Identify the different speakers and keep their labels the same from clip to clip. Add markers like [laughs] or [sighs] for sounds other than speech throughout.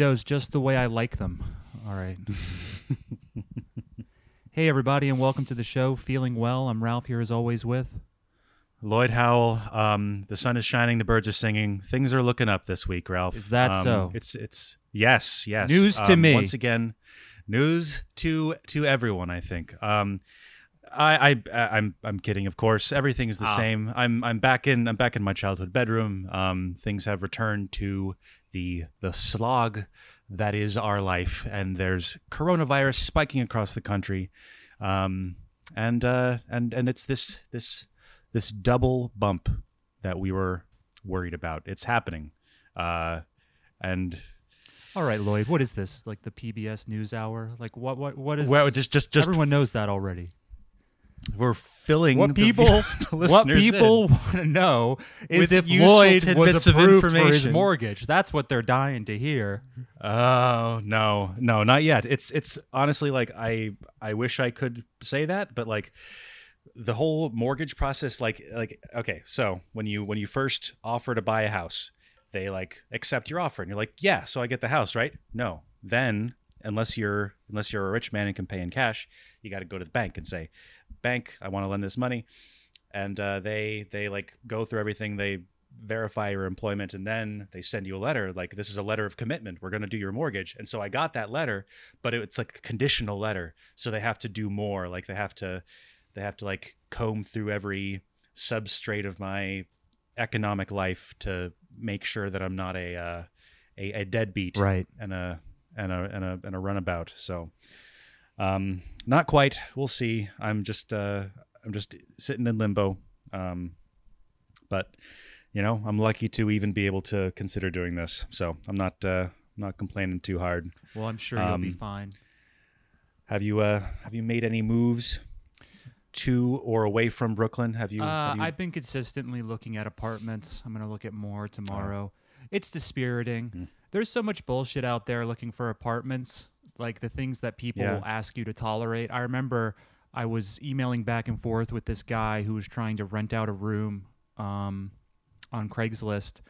Speaker 1: Windows just the way I like them. All right. [laughs] hey, everybody, and welcome to the show. Feeling well. I'm Ralph here as always with.
Speaker 2: Lloyd Howell, um, the sun is shining, the birds are singing. Things are looking up this week, Ralph.
Speaker 1: Is that
Speaker 2: Um,
Speaker 1: so?
Speaker 2: It's it's yes, yes.
Speaker 1: News to
Speaker 2: Um,
Speaker 1: me.
Speaker 2: once again. News to to everyone. I think. Um, I, I I'm I'm kidding. Of course, everything's the
Speaker 1: Ah.
Speaker 2: same. I'm I'm back in I'm back in my childhood bedroom. Um, things have returned to the the slog that is our life, and there's coronavirus spiking across the country, um, and uh, and and it's this this this double bump that we were worried about. It's happening, uh, and
Speaker 1: All right, Lloyd. What is this? Like the PBS News Hour? Like what? What? What is?
Speaker 2: well, just just just
Speaker 1: everyone knows that already.
Speaker 2: We're filling
Speaker 1: What people? [laughs]
Speaker 2: the
Speaker 1: what people
Speaker 2: in.
Speaker 1: want to know is
Speaker 2: With
Speaker 1: if Lloyd was
Speaker 2: tidbits of
Speaker 1: approved for his
Speaker 2: information.
Speaker 1: mortgage. That's what they're dying to hear.
Speaker 2: Oh no, no, not yet. It's it's honestly like I I wish I could say that, but like the whole mortgage process, like like okay, so when you when you first offer to buy a house, they like accept your offer, and you're like, yeah, so I get the house, right? No, then unless you're unless you're a rich man and can pay in cash, you got to go to the bank and say, bank, I want to lend this money, and uh, they they like go through everything. They verify your employment and then they send you a letter like this is a letter of commitment we're going to do your mortgage and so i got that letter but it's like a conditional letter so they have to do more like they have to they have to like comb through every substrate of my economic life to make sure that i'm not a uh, a, a deadbeat
Speaker 1: Right.
Speaker 2: and a and a and a and a runabout. So, um, not quite. We'll see. I'm just uh, I'm just sitting in limbo. Um, but you know, I'm lucky to even be able to consider doing this. So I'm not uh, not complaining too hard.
Speaker 1: Well, I'm sure you'll be
Speaker 2: Um,
Speaker 1: fine.
Speaker 2: Have you uh have you made any moves to or away from Brooklyn? Have you?
Speaker 1: Uh,
Speaker 2: have you
Speaker 1: I've been consistently looking at apartments. I'm going to look at more tomorrow. It's dispiriting.
Speaker 2: Mm.
Speaker 1: There's so much bullshit out there looking for apartments, like the things that people
Speaker 2: Yeah.
Speaker 1: ask you to tolerate. I remember I was emailing back and forth with this guy who was trying to rent out a room um, on Craigslist.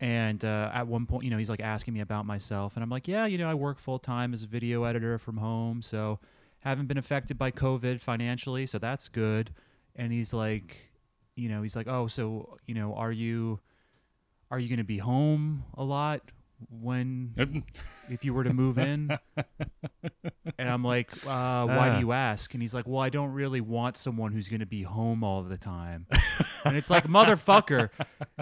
Speaker 1: And uh, at one point, you know, he's like asking me about myself. And I'm like, yeah, you know, I work full time as a video editor from home. So haven't been affected by COVID financially. So that's good. And he's like, you know, he's like, oh, so, you know, are you. Are you going to be home a lot when [laughs] if you were to move in? and I'm like, uh, why
Speaker 2: Ah.
Speaker 1: do you ask? And he's like, well, I don't really want someone who's going to be home all the time. and it's like, motherfucker,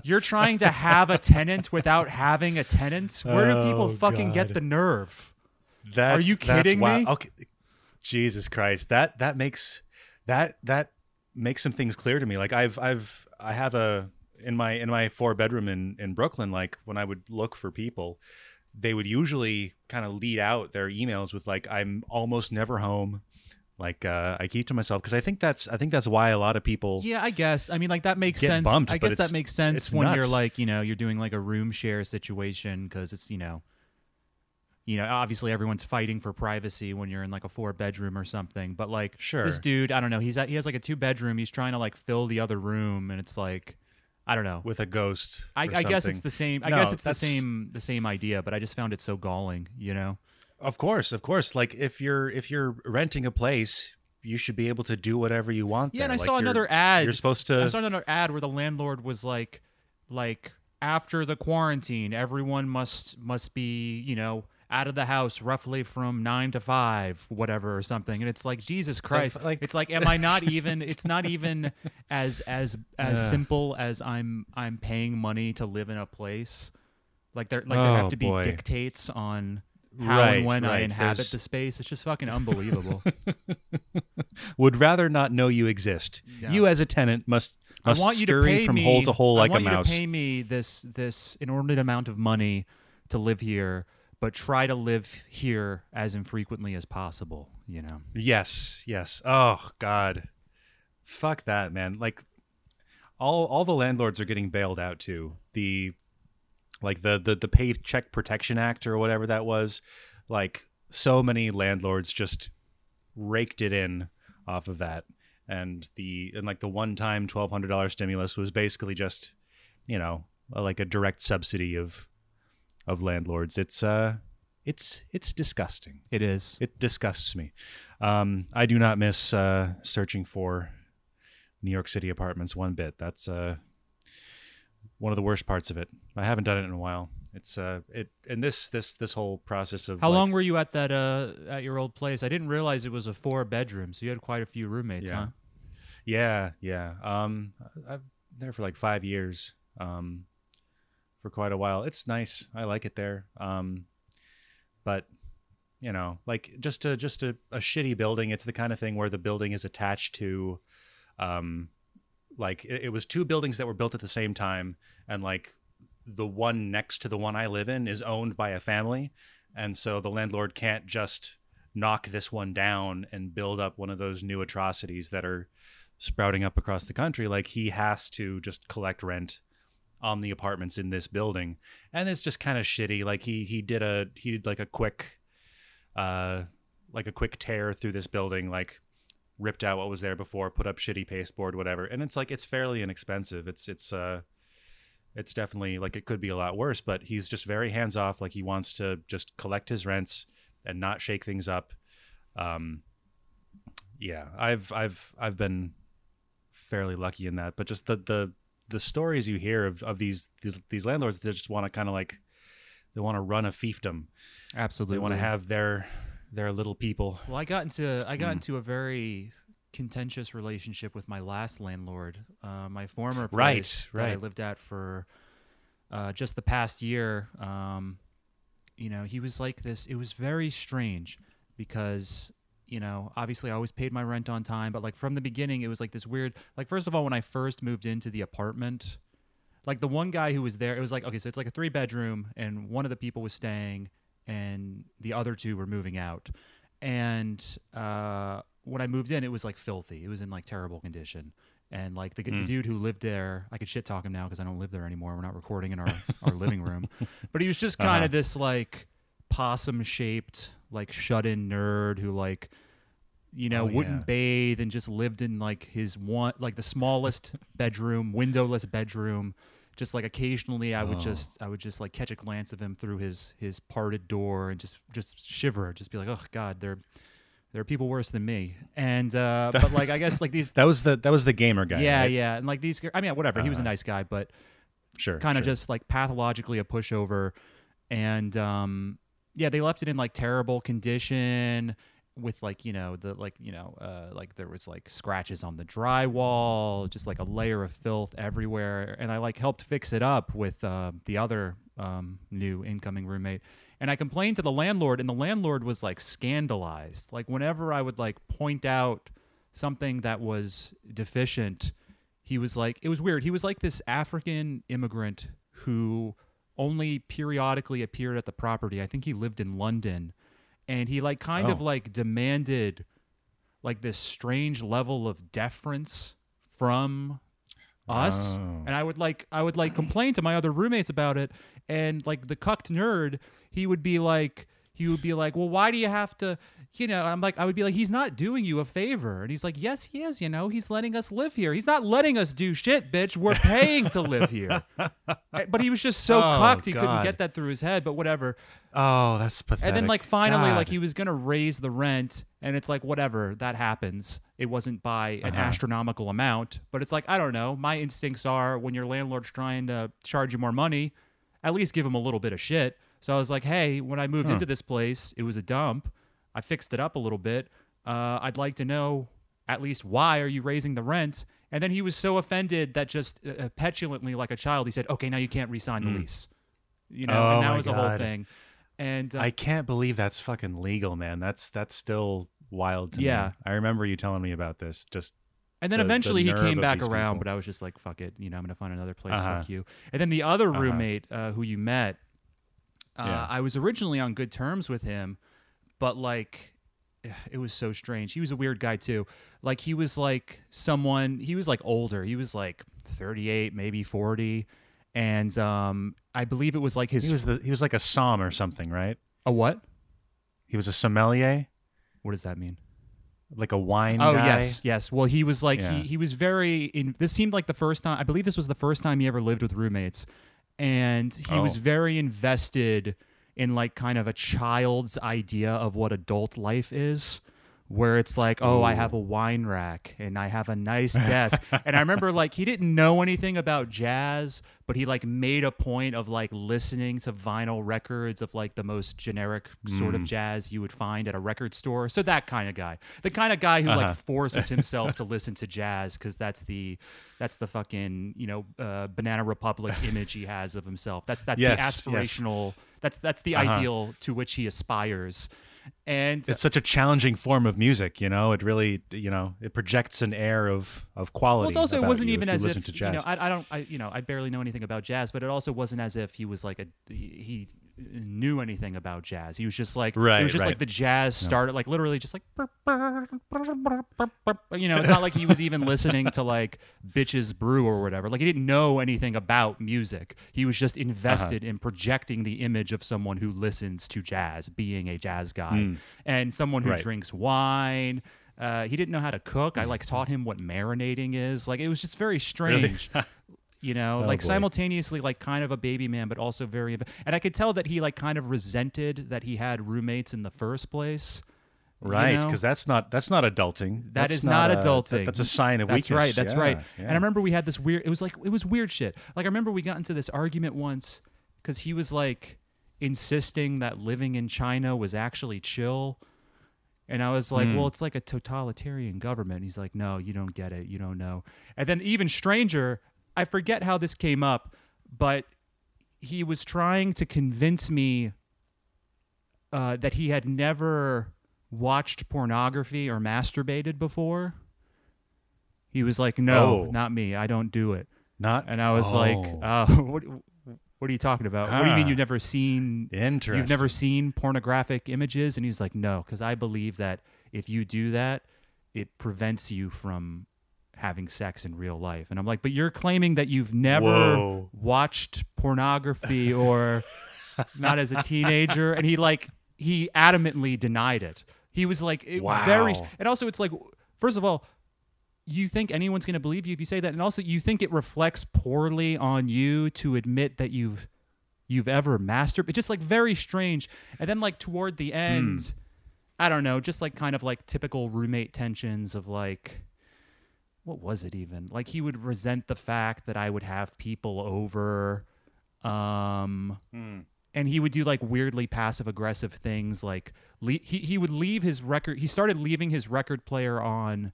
Speaker 1: you're trying to have a tenant without having a tenant? Where do people
Speaker 2: Oh,
Speaker 1: fucking get the nerve?
Speaker 2: That's,
Speaker 1: you
Speaker 2: that's
Speaker 1: kidding
Speaker 2: wild.
Speaker 1: me?
Speaker 2: Okay. Jesus Christ. That that makes that that makes some things clear to me. Like I've I've I have a in my in my four bedroom in in Brooklyn like when I would look for people they would usually kind of lead out their emails with like I'm almost never home. Like uh, I keep to myself because I think that's I think that's why a lot of people
Speaker 1: Yeah, I guess. I mean, like that makes sense.
Speaker 2: bumped,
Speaker 1: I guess that makes sense when you're like, you know, you're doing like a room share situation because it's, you know, you know, obviously everyone's fighting for privacy when you're in like a four bedroom or something. But like,
Speaker 2: Sure.
Speaker 1: this dude, I don't know, he's at, he has like a two bedroom. He's trying to like fill the other room, and it's like, I don't know.
Speaker 2: with a ghost.
Speaker 1: I, I guess it's the same. I
Speaker 2: No,
Speaker 1: guess it's the same the same idea, but I just found it so galling. You know.
Speaker 2: Of course, of course. Like if you're if you're renting a place, you should be able to do whatever you want.
Speaker 1: Yeah, and. I
Speaker 2: Like,
Speaker 1: saw another ad.
Speaker 2: You're supposed to.
Speaker 1: I saw another ad where the landlord was like, like after the quarantine, everyone must must be you know out of the house roughly from nine to five, whatever or something. And it's like Jesus Christ,
Speaker 2: like-
Speaker 1: it's like am I not even? It's not even as as as
Speaker 2: Yeah.
Speaker 1: simple as I'm I'm paying money to live in a place. Like there like there have
Speaker 2: Oh,
Speaker 1: to be
Speaker 2: boy.
Speaker 1: dictates on. How
Speaker 2: Right,
Speaker 1: and when I inhabit
Speaker 2: There's-
Speaker 1: the space, it's just fucking unbelievable. [laughs]
Speaker 2: would rather not know you exist.
Speaker 1: Yeah.
Speaker 2: You as a tenant must must
Speaker 1: I want you to pay
Speaker 2: from
Speaker 1: me
Speaker 2: hole to hole like
Speaker 1: I want
Speaker 2: a mouse.
Speaker 1: you to pay me this this inordinate amount of money to live here, but try to live here as infrequently as possible. You know.
Speaker 2: Yes, yes. Oh God, fuck that, man. Like all all the landlords are getting bailed out too. The like the the the Paycheck Protection Act or whatever that was. Like so many landlords just raked it in off of that, and the and like the one time twelve hundred dollar stimulus was basically just you know like a direct subsidy of of landlords. It's uh, it's it's disgusting.
Speaker 1: It is.
Speaker 2: It disgusts me. Um, I do not miss uh, searching for New York City apartments one bit. That's uh, one of the worst parts of it. I haven't done it in a while. It's uh, it and this this this whole process of
Speaker 1: How
Speaker 2: like-
Speaker 1: long were you at that uh at your old place? I didn't realize it was a four bedroom, so you had quite a few roommates,
Speaker 2: Yeah.
Speaker 1: huh?
Speaker 2: Yeah, yeah. Um, I've there for like five years. Um, for quite a while. It's nice. I like it there. Um, but you know, like just a just a, a shitty building. It's the kind of thing where the building is attached to, um, like it, it was two buildings that were built at the same time, and like the one next to the one I live in is owned by a family, and so the landlord can't just knock this one down and build up one of those new atrocities that are sprouting up across the country like he has to just collect rent on the apartments in this building. And it's just kind of shitty. Like he he did a he did like a quick uh like a quick tear through this building like ripped out what was there before put up shitty pasteboard whatever. And it's like it's fairly inexpensive. It's it's uh it's definitely like it could be a lot worse but he's just very hands off. Like he wants to just collect his rents and not shake things up. Um yeah i've i've i've been fairly lucky in that. But just the the the stories you hear of, of these these these landlords they just want to kind of like they want to run a fiefdom
Speaker 1: Absolutely.
Speaker 2: they want to have their their little people
Speaker 1: Well, I got into I got
Speaker 2: Mm.
Speaker 1: into a very contentious relationship with my last landlord, uh, my former place
Speaker 2: Right,
Speaker 1: that I lived at for uh, just the past year. Um, you know, he was like this. It was very strange because you know, obviously, I always paid my rent on time, but like from the beginning, it was like this weird. Like first of all, when I first moved into the apartment, like the one guy who was there, it was like okay, so it's like a three bedroom, and one of the people was staying, and the other two were moving out. And uh, when I moved in, it was like filthy. It was in like terrible condition. And like the, the
Speaker 2: Mm.
Speaker 1: dude who lived there, I could shit talk him now because I don't live there anymore. We're not recording in our, our living room. [laughs] But he was just kind
Speaker 2: Uh-huh.
Speaker 1: of this like possum shaped, like shut in nerd who like, you know,
Speaker 2: Oh,
Speaker 1: wouldn't
Speaker 2: yeah.
Speaker 1: bathe and just lived in like his one, like the smallest [laughs] bedroom, windowless bedroom. Just like occasionally, I would
Speaker 2: Oh.
Speaker 1: just, I would just like catch a glance of him through his his parted door and just just shiver, just be like, oh god, there, there are people worse than me. And uh, [laughs] but like I guess like these,
Speaker 2: that was the that was the gamer guy
Speaker 1: yeah,
Speaker 2: right?
Speaker 1: yeah, and like these, I mean, whatever. he was a
Speaker 2: Uh-huh.
Speaker 1: nice guy, but
Speaker 2: sure
Speaker 1: kind of
Speaker 2: sure.
Speaker 1: just like pathologically a pushover and um yeah they left it in like terrible condition with like you know the like you know uh like there was like scratches on the drywall just like a layer of filth everywhere. And i like helped fix it up with uh, the other um new incoming roommate. And i complained to the landlord and the landlord was like scandalized. Like whenever i would like point out something that was deficient he was like it was weird. He was like this african immigrant who only periodically appeared at the property i think he lived in london and he like kind of
Speaker 2: Oh.
Speaker 1: like demanded like this strange level of deference from us
Speaker 2: Oh.
Speaker 1: and i would like i would like complain to my other roommates about it and like the cucked nerd he would be like he would be like well why do you have to you know i'm like i would be like he's not doing you a favor. And he's like yes he is you know he's letting us live here. He's not letting us do shit bitch. We're paying to live here. [laughs] Eh, but he was just so
Speaker 2: Oh,
Speaker 1: cucked he couldn't get that through his head but whatever.
Speaker 2: Oh that's pathetic
Speaker 1: and then like finally like he was gonna raise the rent and it's like whatever that happens. It wasn't by an
Speaker 2: Uh-huh.
Speaker 1: astronomical amount but it's like i don't know. My instincts are when your landlord's trying to charge you more money at least give him a little bit of shit. So i was like hey when i moved
Speaker 2: Huh.
Speaker 1: into this place it was a dump i fixed it up a little bit uh, i'd like to know at least why are you raising the rent and then he was so offended that just uh, petulantly like a child he said okay now you can't re-sign the
Speaker 2: Mm.
Speaker 1: lease you know
Speaker 2: Oh
Speaker 1: and that was the whole thing and uh,
Speaker 2: I can't believe that's fucking legal, man. That's that's still wild to
Speaker 1: Yeah.
Speaker 2: me. I remember you telling me about this. Just
Speaker 1: And then
Speaker 2: the- the
Speaker 1: eventually he came back around,
Speaker 2: people.
Speaker 1: but I was just like, fuck it, you know, I'm gonna find another place.
Speaker 2: Uh-huh.
Speaker 1: Fuck you. And then the other
Speaker 2: Uh-huh.
Speaker 1: roommate uh, who you met, uh,
Speaker 2: Yeah.
Speaker 1: I was originally on good terms with him, but like, it was so strange. He was a weird guy too. Like he was like someone. He was like older. He was like 38, maybe 40, and um, I believe it was like his
Speaker 2: he was the he was like a som or something, right?
Speaker 1: a what?
Speaker 2: He was a sommelier,
Speaker 1: What does that mean?
Speaker 2: like a wine
Speaker 1: Oh
Speaker 2: guy.
Speaker 1: yes, yes. Well, he was like
Speaker 2: Yeah.
Speaker 1: he he was very. In, this seemed like the first time. I believe this was the first time he ever lived with roommates, and he was
Speaker 2: Oh.
Speaker 1: very invested in like kind of a child's idea of what adult life is where it's like oh i have a wine rack and i have a nice desk and i remember [laughs] like he didn't know anything about jazz but he like made a point of like listening to vinyl records of like the most generic sort of jazz you would find at a record store so that kind of guy the kind of guy who
Speaker 2: Uh-huh.
Speaker 1: like forces [laughs] himself to listen to jazz because that's the that's the fucking you know uh, banana republic [laughs] image he has of himself that's that's
Speaker 2: Yes,
Speaker 1: the
Speaker 2: yes.
Speaker 1: aspirational that's that's the
Speaker 2: Uh-huh.
Speaker 1: ideal to which he aspires and
Speaker 2: It's such a challenging form of music, you know. It really, you know, it projects an air of of quality.
Speaker 1: well, it's also it wasn't even
Speaker 2: if
Speaker 1: as if
Speaker 2: to
Speaker 1: you know I, I don't I you know I barely know anything about jazz, but it also wasn't as if he was like a he knew anything about jazz. He was just like
Speaker 2: right, it
Speaker 1: was just
Speaker 2: right.
Speaker 1: like the jazz started like literally just like you know it's not like he was even [laughs] listening to like bitches brew or whatever. Like he didn't know anything about music. He was just invested in projecting the image of someone who listens to jazz, being a jazz guy, and someone who
Speaker 2: Right.
Speaker 1: drinks wine. Uh, he didn't know how to cook. I like taught him what marinating is. Like it was just very strange. [laughs] You know,
Speaker 2: Oh,
Speaker 1: like
Speaker 2: boy.
Speaker 1: simultaneously, like kind of a baby man, but also very. And I could tell that he like kind of resented that he had roommates in the first place. you
Speaker 2: right,
Speaker 1: know?
Speaker 2: because that's not that's not adulting.
Speaker 1: That
Speaker 2: That's
Speaker 1: is not,
Speaker 2: a-
Speaker 1: adulting.
Speaker 2: That's a sign of
Speaker 1: That's
Speaker 2: weakness.
Speaker 1: That's right. That's
Speaker 2: Yeah,
Speaker 1: right.
Speaker 2: yeah.
Speaker 1: And I remember we had this weird. It was like it was weird shit. Like I remember we got into this argument once because he was like insisting that living in China was actually chill. And I was like,
Speaker 2: Hmm.
Speaker 1: well, it's like a totalitarian government. He's like, no, you don't get it. You don't know. And then even stranger, I forget how this came up, but he was trying to convince me uh, that he had never watched pornography or masturbated before. He was like, "No,
Speaker 2: Oh.
Speaker 1: not me. I don't do it."
Speaker 2: not.
Speaker 1: And I was like,
Speaker 2: Oh.
Speaker 1: uh, [laughs] "What? What are you talking about? What do you mean you've never seen?
Speaker 2: Interesting.
Speaker 1: You've never seen pornographic images?" And he's like, "No, because I believe that if you do that, it prevents you from." Having sex in real life and i'm like but you're claiming that you've never
Speaker 2: Whoa.
Speaker 1: watched pornography or not as a teenager and he like he adamantly denied it he was like it very
Speaker 2: Wow.
Speaker 1: and also it's like first of all you think anyone's going to believe you if you say that and also you think it reflects poorly on you to admit that you've you've ever mastered. it's just like very strange and then like toward the hmm. end i don't know just like kind of like typical roommate tensions of like what was it even? Like he would resent the fact that i would have people over um and he would do like weirdly passive aggressive things like le- he, he would leave his record he started leaving his record player on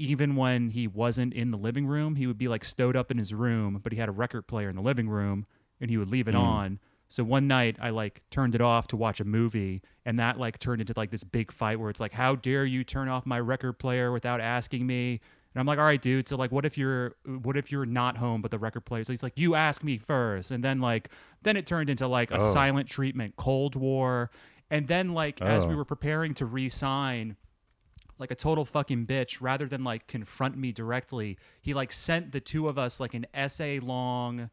Speaker 1: even when he wasn't in the living room. He would be like stowed up in his room but he had a record player in the living room and he would leave it on. So one night i like turned it off to watch a movie and that like turned into like this big fight where it's like how dare you turn off my record player without asking me and I'm like, all right, dude. So like, what if you're, what if you're not home, but the record player? So he's like, you ask me first, and then like, then it turned into like a
Speaker 2: Oh.
Speaker 1: silent treatment, Cold War, and then like as we
Speaker 2: Oh.
Speaker 1: were preparing to re-sign, like a total fucking bitch, rather than like confront me directly, he like sent the two of us like an essay long,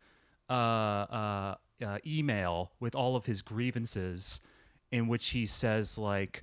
Speaker 1: uh, uh, uh email with all of his grievances, in which he says like.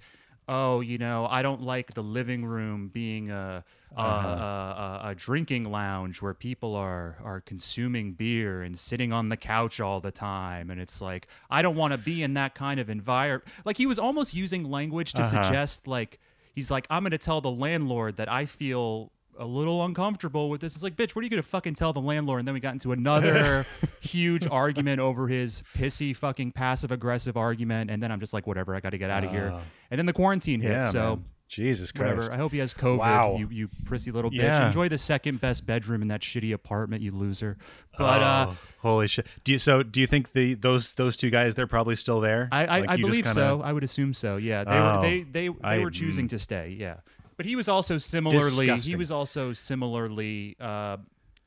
Speaker 1: Oh, you know, I don't like the living room being a a, Uh-huh. Uh-huh. a, a, a drinking lounge where people are are consuming beer and sitting on the couch all the time, and it's like I don't want to be in that kind of environment. Like he was almost using language to
Speaker 2: Uh-huh.
Speaker 1: suggest like he's like I'm going to tell the landlord that I feel a little uncomfortable with this. It's like, bitch, what are you going to fucking tell the landlord? And then we got into another [laughs] huge argument over his pissy fucking passive aggressive argument. And then I'm just like, whatever, I got to get out of here.
Speaker 2: Oh.
Speaker 1: And then the quarantine hit.
Speaker 2: Yeah,
Speaker 1: so
Speaker 2: man. Jesus Christ.
Speaker 1: whatever. I hope he has COVID.
Speaker 2: Wow.
Speaker 1: You you prissy little bitch.
Speaker 2: Yeah.
Speaker 1: Enjoy the second best bedroom in that shitty apartment, you loser. But uh,
Speaker 2: Oh, holy shit. Do you so do you think the those those two guys they're probably still there?
Speaker 1: I I,
Speaker 2: Like,
Speaker 1: I believe
Speaker 2: kinda-
Speaker 1: so. I would assume so. Yeah, they
Speaker 2: Oh,
Speaker 1: were they they they
Speaker 2: I-
Speaker 1: were choosing
Speaker 2: mm.
Speaker 1: to stay. Yeah, but he was also similarly he was also similarly uh,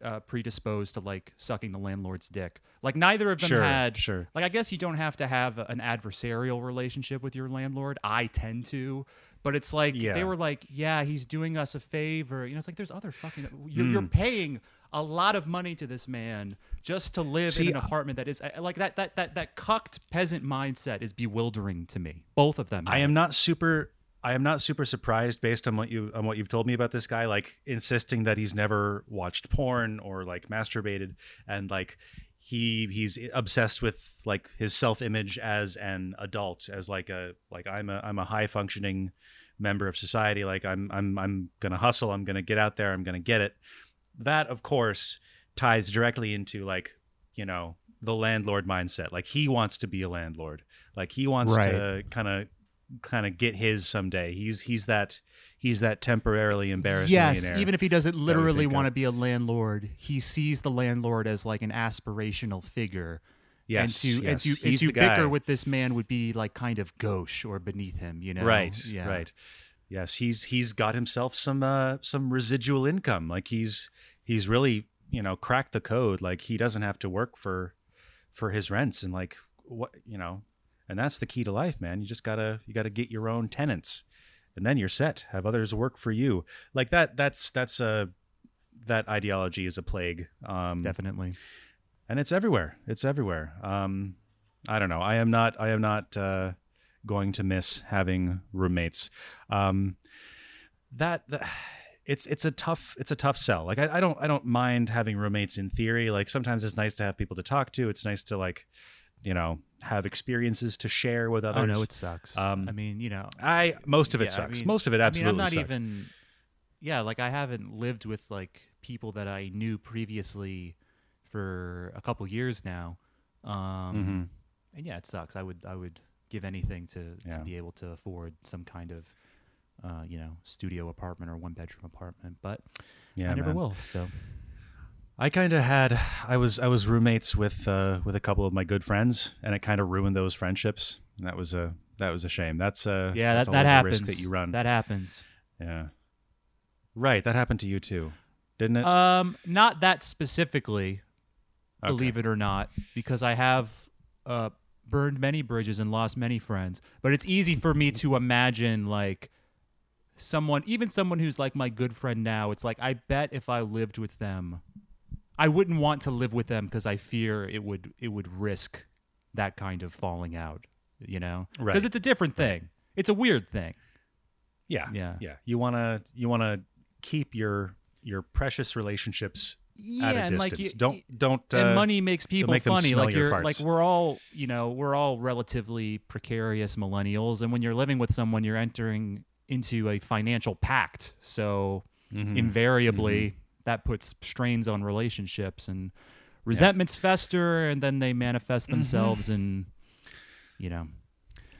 Speaker 1: uh, predisposed to like sucking the landlord's dick. Like neither of them
Speaker 2: Sure,
Speaker 1: had.
Speaker 2: sure.
Speaker 1: Like I guess you don't have to have an adversarial relationship with your landlord. I tend to. But it's like
Speaker 2: Yeah.
Speaker 1: they were like, yeah, he's doing us a favor. You know, it's like there's other fucking. You're,
Speaker 2: Hmm.
Speaker 1: you're paying a lot of money to this man just to live
Speaker 2: See,
Speaker 1: in an apartment that is like that. That that that cucked peasant mindset is bewildering to me. Both of them.
Speaker 2: I
Speaker 1: have
Speaker 2: am not super I am not super surprised based on what you on what you've told me about this guy like insisting that he's never watched porn or like masturbated and like he he's obsessed with like his self image as an adult, as like a like I'm a I'm a high functioning member of society. Like I'm I'm I'm gonna hustle. I'm gonna get out there. I'm gonna get it. That of course ties directly into like you know the landlord mindset. Like he wants to be a landlord. Like he wants
Speaker 1: Right.
Speaker 2: to kind of kind of get his someday. He's he's that he's that temporarily embarrassed
Speaker 1: yes,
Speaker 2: millionaire.
Speaker 1: even if he doesn't literally want to be a landlord, he sees the landlord as like an aspirational figure.
Speaker 2: yes,
Speaker 1: and to and
Speaker 2: yes,
Speaker 1: to, and to
Speaker 2: the guy.
Speaker 1: bicker with this man would be like kind of gauche or beneath him, you know?
Speaker 2: right
Speaker 1: Yeah.
Speaker 2: right yes he's he's got himself some uh some residual income like he's he's really you know cracked the code like he doesn't have to work for for his rents and like what you know and that's the key to life man you just gotta you gotta get your own tenants and then you're set have others work for you like that that's that's a that ideology is a plague um
Speaker 1: Definitely.
Speaker 2: and it's everywhere. It's everywhere. Um, I don't know. I am not. I am not uh, going to miss having roommates. Um, that, that it's it's a tough it's a tough sell. Like I, I don't I don't mind having roommates in theory. Like sometimes it's nice to have people to talk to. It's nice to like you know have experiences to share with others.
Speaker 1: Oh no, it sucks.
Speaker 2: Um,
Speaker 1: I mean, you know,
Speaker 2: I most of it
Speaker 1: yeah, I
Speaker 2: sucks.
Speaker 1: mean-
Speaker 2: most of it absolutely
Speaker 1: I mean, I'm not
Speaker 2: sucks.
Speaker 1: even. Yeah, like I haven't lived with like people that I knew previously for a couple years now. Um,
Speaker 2: Mhm.
Speaker 1: And yeah, it sucks. I would I would give anything to
Speaker 2: Yeah.
Speaker 1: to be able to afford some kind of. Uh, you know, studio apartment or one bedroom apartment, but
Speaker 2: Yeah,
Speaker 1: I never
Speaker 2: man.
Speaker 1: will. So
Speaker 2: I kind of had I was I was roommates with uh, with a couple of my good friends, and it kind of ruined those friendships. And that was a that was a shame. That's uh
Speaker 1: yeah,
Speaker 2: that's
Speaker 1: that that
Speaker 2: a
Speaker 1: happens.
Speaker 2: risk that you run.
Speaker 1: That happens.
Speaker 2: yeah, right. That happened to you too, didn't it?
Speaker 1: Um, not that specifically,
Speaker 2: Okay.
Speaker 1: believe it or not, because I have uh burned many bridges and lost many friends. But it's easy for me to imagine like someone, even someone who's like my good friend now. It's like I bet if I lived with them, I wouldn't want to live with them because I fear it would it would risk that kind of falling out. You know,
Speaker 2: Right.
Speaker 1: Because it's a different thing. It's a weird thing.
Speaker 2: Yeah,
Speaker 1: Yeah.
Speaker 2: yeah. You wanna you wanna keep your your precious relationships
Speaker 1: Yeah,
Speaker 2: at a distance.
Speaker 1: like you,
Speaker 2: don't don't uh,
Speaker 1: and money makes people
Speaker 2: make
Speaker 1: funny. Like
Speaker 2: your
Speaker 1: you're like we're all you know we're all relatively precarious millennials, and when you're living with someone, you're entering into a financial pact. So
Speaker 2: Mhm.
Speaker 1: invariably, that puts strains on relationships, and resentments fester, and then they manifest
Speaker 2: Mm-hmm.
Speaker 1: themselves in you know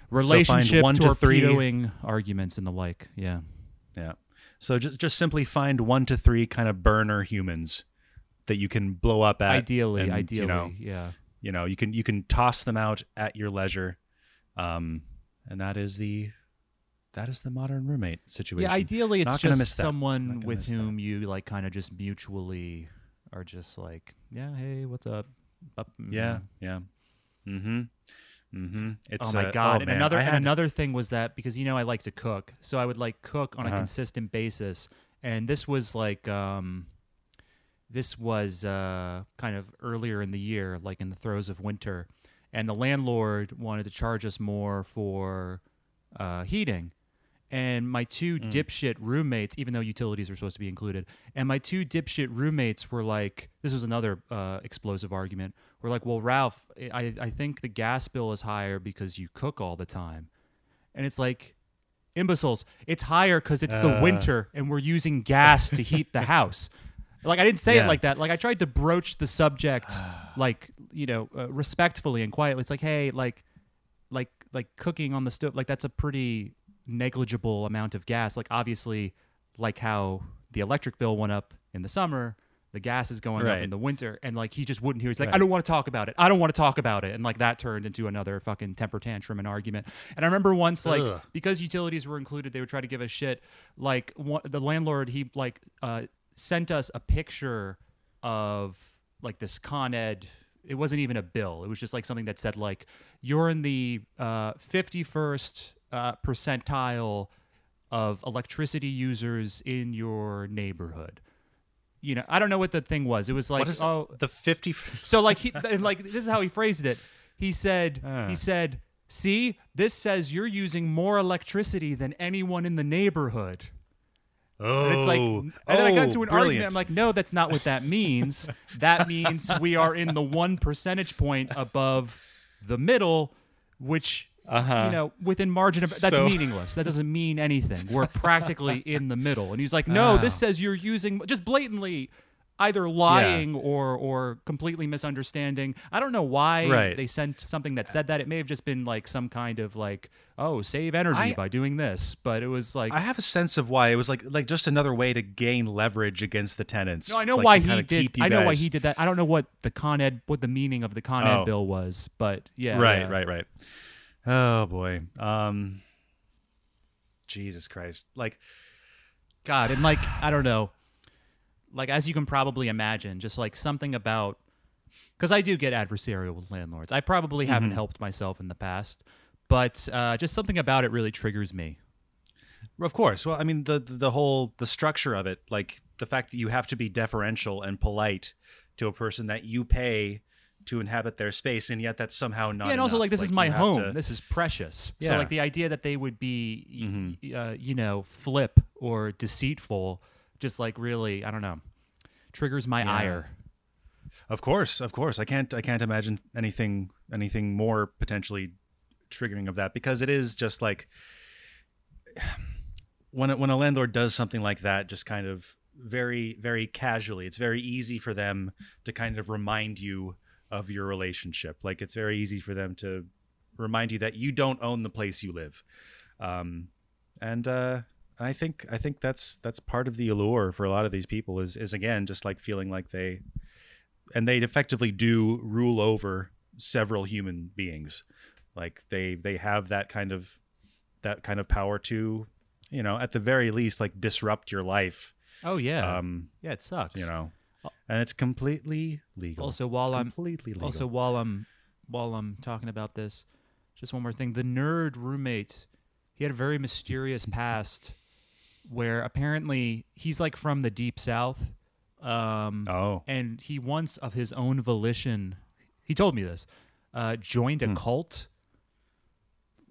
Speaker 1: relationship
Speaker 2: one to three-
Speaker 1: arguments and the like. Yeah.
Speaker 2: Yeah. So just just simply find one to three kind of burner humans that you can blow up at.
Speaker 1: ideally,
Speaker 2: and,
Speaker 1: ideally,
Speaker 2: you know,
Speaker 1: yeah.
Speaker 2: you know, you can you can toss them out at your leisure, um, and that is the that is the modern roommate situation.
Speaker 1: Yeah, ideally it's
Speaker 2: Not
Speaker 1: just someone with
Speaker 2: miss that.
Speaker 1: whom you like kind of just mutually are just like, yeah, hey, what's up? Up,
Speaker 2: Yeah, yeah. Mm-hmm. Mm-hmm. It's
Speaker 1: oh my
Speaker 2: uh,
Speaker 1: god!
Speaker 2: oh,
Speaker 1: and
Speaker 2: man.
Speaker 1: another
Speaker 2: I
Speaker 1: and another thing was that because you know I like to cook, so I would like cook on a
Speaker 2: Uh-huh.
Speaker 1: consistent basis, and this was like um, this was uh kind of earlier in the year, like in the throes of winter, and the landlord wanted to charge us more for uh, heating. And my two
Speaker 2: Mm.
Speaker 1: dipshit roommates, even though utilities were supposed to be included, and my two dipshit roommates were like, this was another uh, explosive argument. We're like, well, Ralph, I, I think the gas bill is higher because you cook all the time. And it's like, imbeciles, it's higher because it's the
Speaker 2: Uh.
Speaker 1: winter and we're using gas to heat the [laughs] house. Like, I didn't say it like that. Like, I tried to broach the subject, [sighs] like, you know, uh, respectfully and quietly. It's like, hey, like, like like cooking on the stove like that's a pretty negligible amount of gas. Like obviously like how the electric bill went up in the summer the gas is going up in the winter and like he just wouldn't hear. He's like i don't want to talk about it. I don't want to talk about it. And like that turned into another fucking temper tantrum and argument. And i remember once like
Speaker 2: Ugh.
Speaker 1: because utilities were included they would try to give us shit. Like one, the landlord he like uh sent us a picture of like this con ed. It wasn't even a bill. It was just like something that said like you're in the uh, 51st uh, percentile of electricity users in your neighborhood you know i don't know what the thing was it was like oh
Speaker 2: the fifty? [laughs]
Speaker 1: so like he like this is how he phrased it. He said
Speaker 2: Ah.
Speaker 1: he said, "See, this says you're using more electricity than anyone in the neighborhood."
Speaker 2: Oh,
Speaker 1: And it's like, and then I got into an argument.
Speaker 2: brilliant.
Speaker 1: I'm like, no, that's not what that means. that [laughs] means we are in the one percentage point above the middle, which
Speaker 2: Uh-huh.
Speaker 1: you know, within margin of that's
Speaker 2: So- [laughs]
Speaker 1: meaningless. That doesn't mean anything. We're practically [laughs] in the middle. And he's like, no,
Speaker 2: Ah.
Speaker 1: this says you're using just blatantly either lying or or completely misunderstanding. I don't know why
Speaker 2: Right.
Speaker 1: they sent something that said that. It may have just been like some kind of like, oh, save energy
Speaker 2: I-
Speaker 1: by doing this. But it was like
Speaker 2: I have a sense of why it was like like just another way to gain leverage against the tenants.
Speaker 1: No, I know
Speaker 2: like,
Speaker 1: why he did. I know why he did that. I don't know what the Con Ed, what the meaning of the Con Ed
Speaker 2: Oh.
Speaker 1: bill was, but yeah,
Speaker 2: Right,
Speaker 1: yeah.
Speaker 2: right, right. Oh boy. Um Jesus Christ. Like
Speaker 1: God, and like I don't know, like as you can probably imagine, just like something about because I do get adversarial with landlords. I probably haven't
Speaker 2: Mm-hmm.
Speaker 1: helped myself in the past, but uh, just something about it really triggers me.
Speaker 2: Of course. Well, I mean the the whole the structure of it, like the fact that you have to be deferential and polite to a person that you pay to inhabit their space, and yet that's somehow not.
Speaker 1: yeah, and also
Speaker 2: enough.
Speaker 1: like this is my home.
Speaker 2: to-
Speaker 1: This is precious. So
Speaker 2: Yeah. Mm-hmm.
Speaker 1: like the idea that they would be, y- uh, you know, flip or deceitful, just like really, I don't know, triggers my
Speaker 2: Yeah.
Speaker 1: ire.
Speaker 2: Of course, of course. I can't I can't imagine anything anything more potentially triggering of that because it is just like [sighs] when a, when a landlord does something like that just kind of very very casually it's very easy for them to kind of remind you of your relationship. Like it's very easy for them to remind you that you don't own the place you live. Um and uh I think I think that's that's part of the allure for a lot of these people is is again just like feeling like they and they effectively do rule over several human beings. Like they they have that kind of that kind of power to you know at the very least like disrupt your life.
Speaker 1: Oh yeah,
Speaker 2: um
Speaker 1: yeah, it sucks.
Speaker 2: you know and it's completely legal
Speaker 1: Also, while I'm
Speaker 2: legal
Speaker 1: Also, while I'm while I'm talking about this, just one more thing. The nerd roommate, he had a very mysterious [laughs] past where apparently he's like from the deep south. Um,
Speaker 2: oh
Speaker 1: and he once of his own volition, he told me this, uh, joined a cult.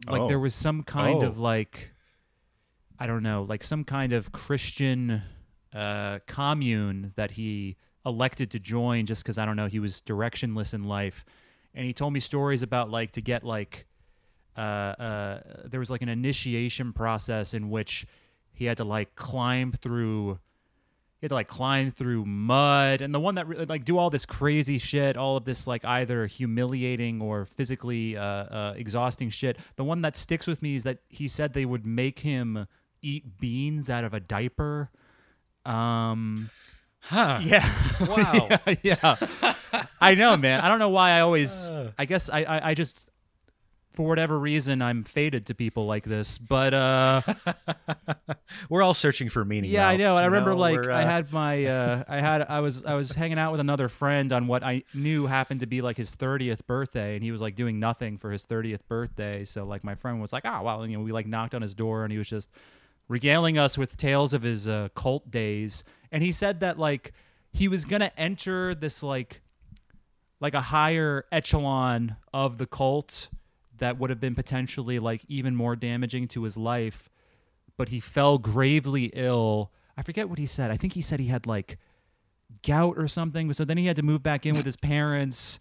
Speaker 1: Like
Speaker 2: Hmm. Oh.
Speaker 1: there was some kind
Speaker 2: Oh.
Speaker 1: of like, I don't know, like some kind of Christian uh, commune that he elected to join just because I don't know he was directionless in life, and he told me stories about like to get like, uh, uh, there was like an initiation process in which he had to like climb through he had to like climb through mud and the one that like do all this crazy shit all of this like either humiliating or physically uh, uh, exhausting shit. The one that sticks with me is that he said they would make him eat beans out of a diaper um
Speaker 2: huh
Speaker 1: yeah [laughs]
Speaker 2: wow
Speaker 1: yeah i know man i don't know why i always
Speaker 2: Uh.
Speaker 1: i guess I, I i just for whatever reason i'm fated to people like this but uh [laughs]
Speaker 2: we're all searching for meaning
Speaker 1: yeah, I know. And I remember
Speaker 2: know,
Speaker 1: like
Speaker 2: we're,
Speaker 1: I
Speaker 2: uh,
Speaker 1: had my [laughs] uh I had I was I was hanging out with another friend on what I knew happened to be like his 30th birthday and he was like doing nothing for his 30th birthday. So like my friend was like, "Ah, well, you know, we like knocked on his door and he was just regaling us with tales of his uh, cult days. And he said that like he was to enter this like like a higher echelon of the cult that would have been potentially like even more damaging to his life but he fell gravely ill. I forget what he said. I think he said he had like gout or something so then he had to move back in with his parents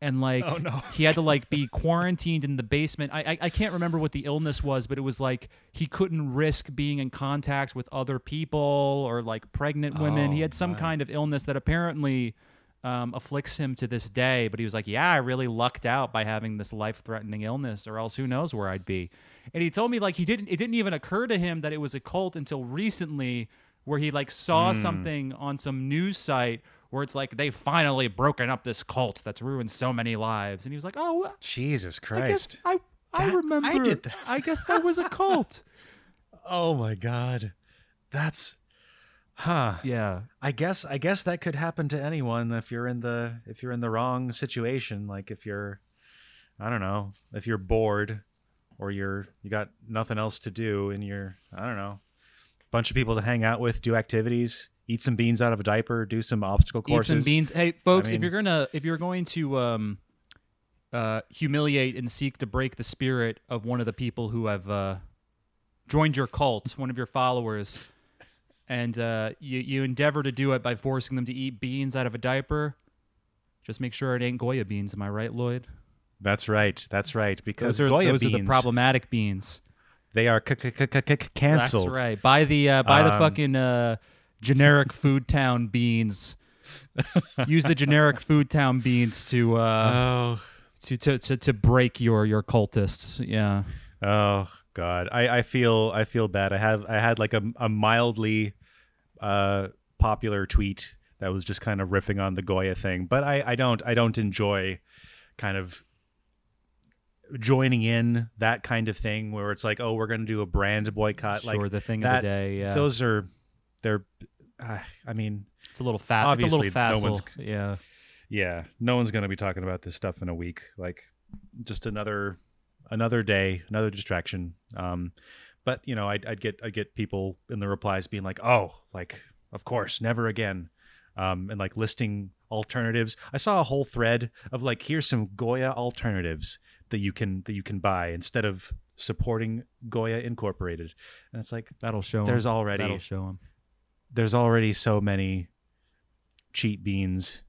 Speaker 1: and like
Speaker 2: Oh, no.
Speaker 1: he had to like be quarantined in the basement I, I i can't remember what the illness was but it was like he couldn't risk being in contact with other people or like pregnant women he
Speaker 2: Oh,
Speaker 1: had some
Speaker 2: my.
Speaker 1: kind of illness that apparently um, afflicts him to this day. But he was like, "Yeah, I really lucked out by having this life-threatening illness, or else who knows where I'd be." And he told me like he didn't. It didn't even occur to him that it was a cult until recently, where he like saw
Speaker 2: Hmm.
Speaker 1: something on some news site where it's like they finally broken up this cult that's ruined so many lives, and he was like, "Oh,
Speaker 2: Jesus
Speaker 1: I
Speaker 2: Christ.
Speaker 1: I." I
Speaker 2: That- I
Speaker 1: remember.
Speaker 2: did that.
Speaker 1: I guess that was a [laughs] cult.
Speaker 2: Oh my god. That's huh.
Speaker 1: yeah.
Speaker 2: I guess I guess that could happen to anyone if you're in the if you're in the wrong situation. Like if you're I don't know, if you're bored or you're you got nothing else to do and you're I don't know, bunch of people to hang out with, do activities, eat some beans out of a diaper, do some obstacle courses.
Speaker 1: Eat some beans. Hey, folks, if
Speaker 2: mean-
Speaker 1: you're gonna if you're going to um, uh, humiliate and seek to break the spirit of one of the people who have uh, joined your cult, one of your followers, and uh, you you endeavor to do it by forcing them to eat beans out of a diaper. Just make sure it ain't Goya beans. Am I right, Lloyd?
Speaker 2: That's right. That's right. Because
Speaker 1: Those are
Speaker 2: Goya
Speaker 1: those
Speaker 2: beans,
Speaker 1: are the problematic beans.
Speaker 2: they are c- c- c- canceled.
Speaker 1: That's right. By the uh, buy the
Speaker 2: Um,
Speaker 1: fucking uh, generic Food Town beans. Use the generic Food Town beans to uh,
Speaker 2: Oh,
Speaker 1: to, to to to break your your cultists. Yeah.
Speaker 2: oh God. I, I feel I feel bad. I have I had like a, a mildly uh, popular tweet that was just kind of riffing on the Goya thing, but I, I don't I don't enjoy kind of joining in that kind of thing where it's like oh we're going to do a brand boycott
Speaker 1: Sure,
Speaker 2: like
Speaker 1: the thing
Speaker 2: that-
Speaker 1: of the day. Yeah.
Speaker 2: those are they're uh, I mean
Speaker 1: it's a little fat. It's a
Speaker 2: obviously
Speaker 1: little
Speaker 2: no one's-
Speaker 1: yeah.
Speaker 2: yeah no one's going to be talking about this stuff in a week like just another another day another distraction um but you know i'd, I'd get i'd get people in the replies being like oh like of course never again um and like listing alternatives i saw a whole thread of like here's some goya alternatives that you can that you can buy instead of supporting goya incorporated and it's like
Speaker 1: That'll show.
Speaker 2: there's already
Speaker 1: That'll show them.
Speaker 2: There's already so many cheat beans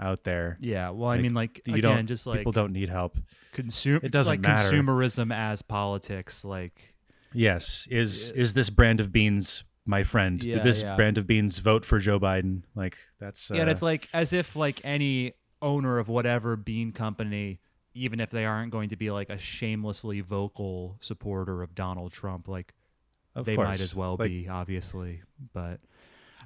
Speaker 2: out there
Speaker 1: Yeah. Well, I mean, like
Speaker 2: you
Speaker 1: again,
Speaker 2: don't
Speaker 1: just like
Speaker 2: people don't need help
Speaker 1: consume.
Speaker 2: it doesn't
Speaker 1: like
Speaker 2: matter.
Speaker 1: consumerism as politics. Like
Speaker 2: Yes. Is is this brand of beans my friend?
Speaker 1: Yeah,
Speaker 2: Did this
Speaker 1: yeah.
Speaker 2: brand of beans vote for Joe Biden? Like that's uh,
Speaker 1: yeah, and it's like as if like any owner of whatever bean company, even if they aren't going to be like a shamelessly vocal supporter of Donald Trump, like
Speaker 2: of
Speaker 1: they
Speaker 2: course.
Speaker 1: might as well
Speaker 2: Like,
Speaker 1: be, obviously. But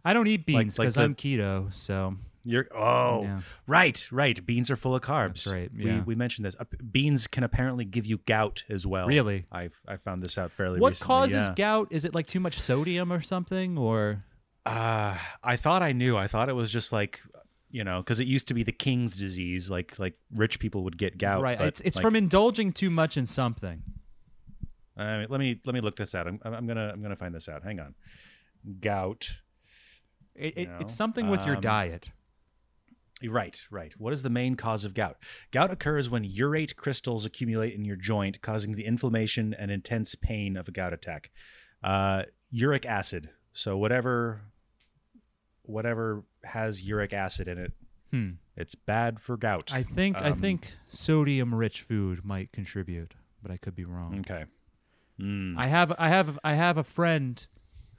Speaker 1: I don't eat beans
Speaker 2: like
Speaker 1: because I'm keto, so
Speaker 2: You're oh
Speaker 1: Yeah.
Speaker 2: right right. Beans are full of carbs.
Speaker 1: That's right,
Speaker 2: We
Speaker 1: yeah.
Speaker 2: we mentioned this. Uh, beans can apparently give you gout as well.
Speaker 1: Really?
Speaker 2: I I found this out fairly
Speaker 1: what
Speaker 2: recently.
Speaker 1: causes
Speaker 2: yeah.
Speaker 1: gout? Is it like too much sodium or something, or
Speaker 2: Uh, I thought I knew. I thought it was just like you know because it used to be the king's disease. Like like rich people would get gout.
Speaker 1: right?
Speaker 2: but,
Speaker 1: It's it's
Speaker 2: like,
Speaker 1: from indulging too much in something.
Speaker 2: Uh, let me let me look this out. I'm, I'm gonna I'm gonna find this out. Hang on. Gout.
Speaker 1: It, it, It's something with your
Speaker 2: Um,
Speaker 1: diet.
Speaker 2: Right, right. What is the main cause of gout? Gout occurs when urate crystals accumulate in your joint, causing the inflammation and intense pain of a gout attack. Uh, uric acid. So whatever, whatever has uric acid in it,
Speaker 1: Hmm.
Speaker 2: it's bad for gout.
Speaker 1: I think I
Speaker 2: Um,
Speaker 1: think sodium-rich food might contribute, but I could be wrong.
Speaker 2: okay. Mm.
Speaker 1: I have I have I have a friend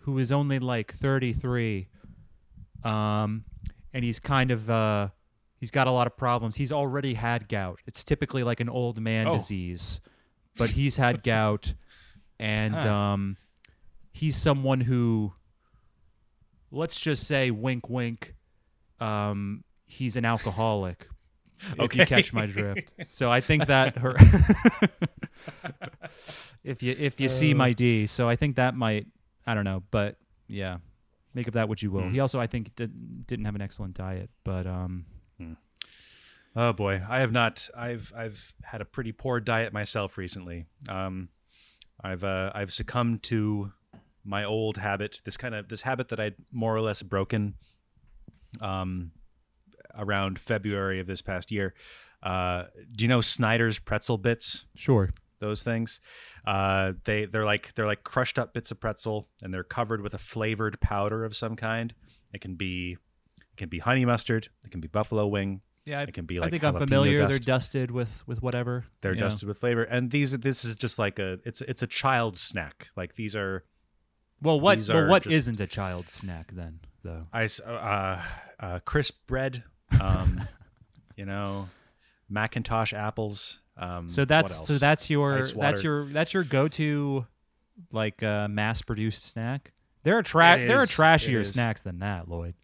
Speaker 1: who is only like 33 um and he's kind of uh he's got a lot of problems. He's already had gout. It's typically like an old man
Speaker 2: Oh.
Speaker 1: disease. But he's had [laughs] gout and
Speaker 2: Huh.
Speaker 1: um he's someone who let's just say wink wink um he's an alcoholic. If you
Speaker 2: Okay.
Speaker 1: catch my drift. So I think that [laughs] her [laughs] if you if you see my D, so I think that might I don't know, but yeah, make of that what you will.
Speaker 2: Hmm.
Speaker 1: He also I think did, didn't have an excellent diet, but um,
Speaker 2: Oh boy, I have not. I've I've had a pretty poor diet myself recently. Um, I've uh, I've succumbed to my old habit. This kind of this habit that I'd more or less broken. Um, around February of this past year. Uh, do you know Snyder's pretzel bits?
Speaker 1: sure.
Speaker 2: Those things. Uh, they they're like they're like crushed up bits of pretzel, and they're covered with a flavored powder of some kind. It can be it can be honey mustard. It can be buffalo wing.
Speaker 1: Yeah, I,
Speaker 2: It can be Like I
Speaker 1: think I'm familiar. They're dusted with with whatever.
Speaker 2: They're dusted with flavor, and these this is just like a it's it's a child's snack. Like these are
Speaker 1: Well, what well what not a child's snack then though?
Speaker 2: I uh, uh, crisp bread. [laughs] Um, you know, McIntosh apples. Um,
Speaker 1: So that's so that's your that's your that's your go-to like uh, mass-produced snack. There are tra- there are trashier snacks than that, Lloyd.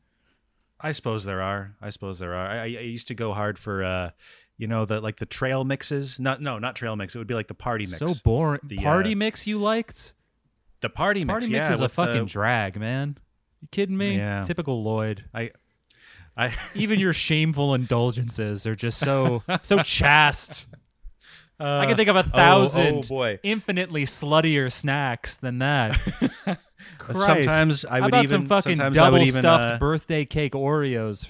Speaker 2: I suppose there are. I suppose there are. I, I I used to go hard for, uh, you know, the like the trail mixes. Not no, not trail mix. It would be like the party mix.
Speaker 1: So boring.
Speaker 2: The,
Speaker 1: Party
Speaker 2: uh,
Speaker 1: mix you liked?
Speaker 2: the party mix.
Speaker 1: Party mix
Speaker 2: yeah,
Speaker 1: is a fucking
Speaker 2: the-
Speaker 1: drag, man. You kidding me?
Speaker 2: Yeah.
Speaker 1: Typical Lloyd.
Speaker 2: I, I
Speaker 1: Even your shameful indulgences are just so so [laughs] chaste. I can think of a thousand
Speaker 2: oh boy.
Speaker 1: infinitely sluttier snacks than that. [laughs]
Speaker 2: Sometimes I
Speaker 1: How
Speaker 2: would
Speaker 1: about
Speaker 2: even.
Speaker 1: some fucking
Speaker 2: sometimes I would
Speaker 1: double
Speaker 2: even,
Speaker 1: stuffed
Speaker 2: uh,
Speaker 1: birthday cake Oreos?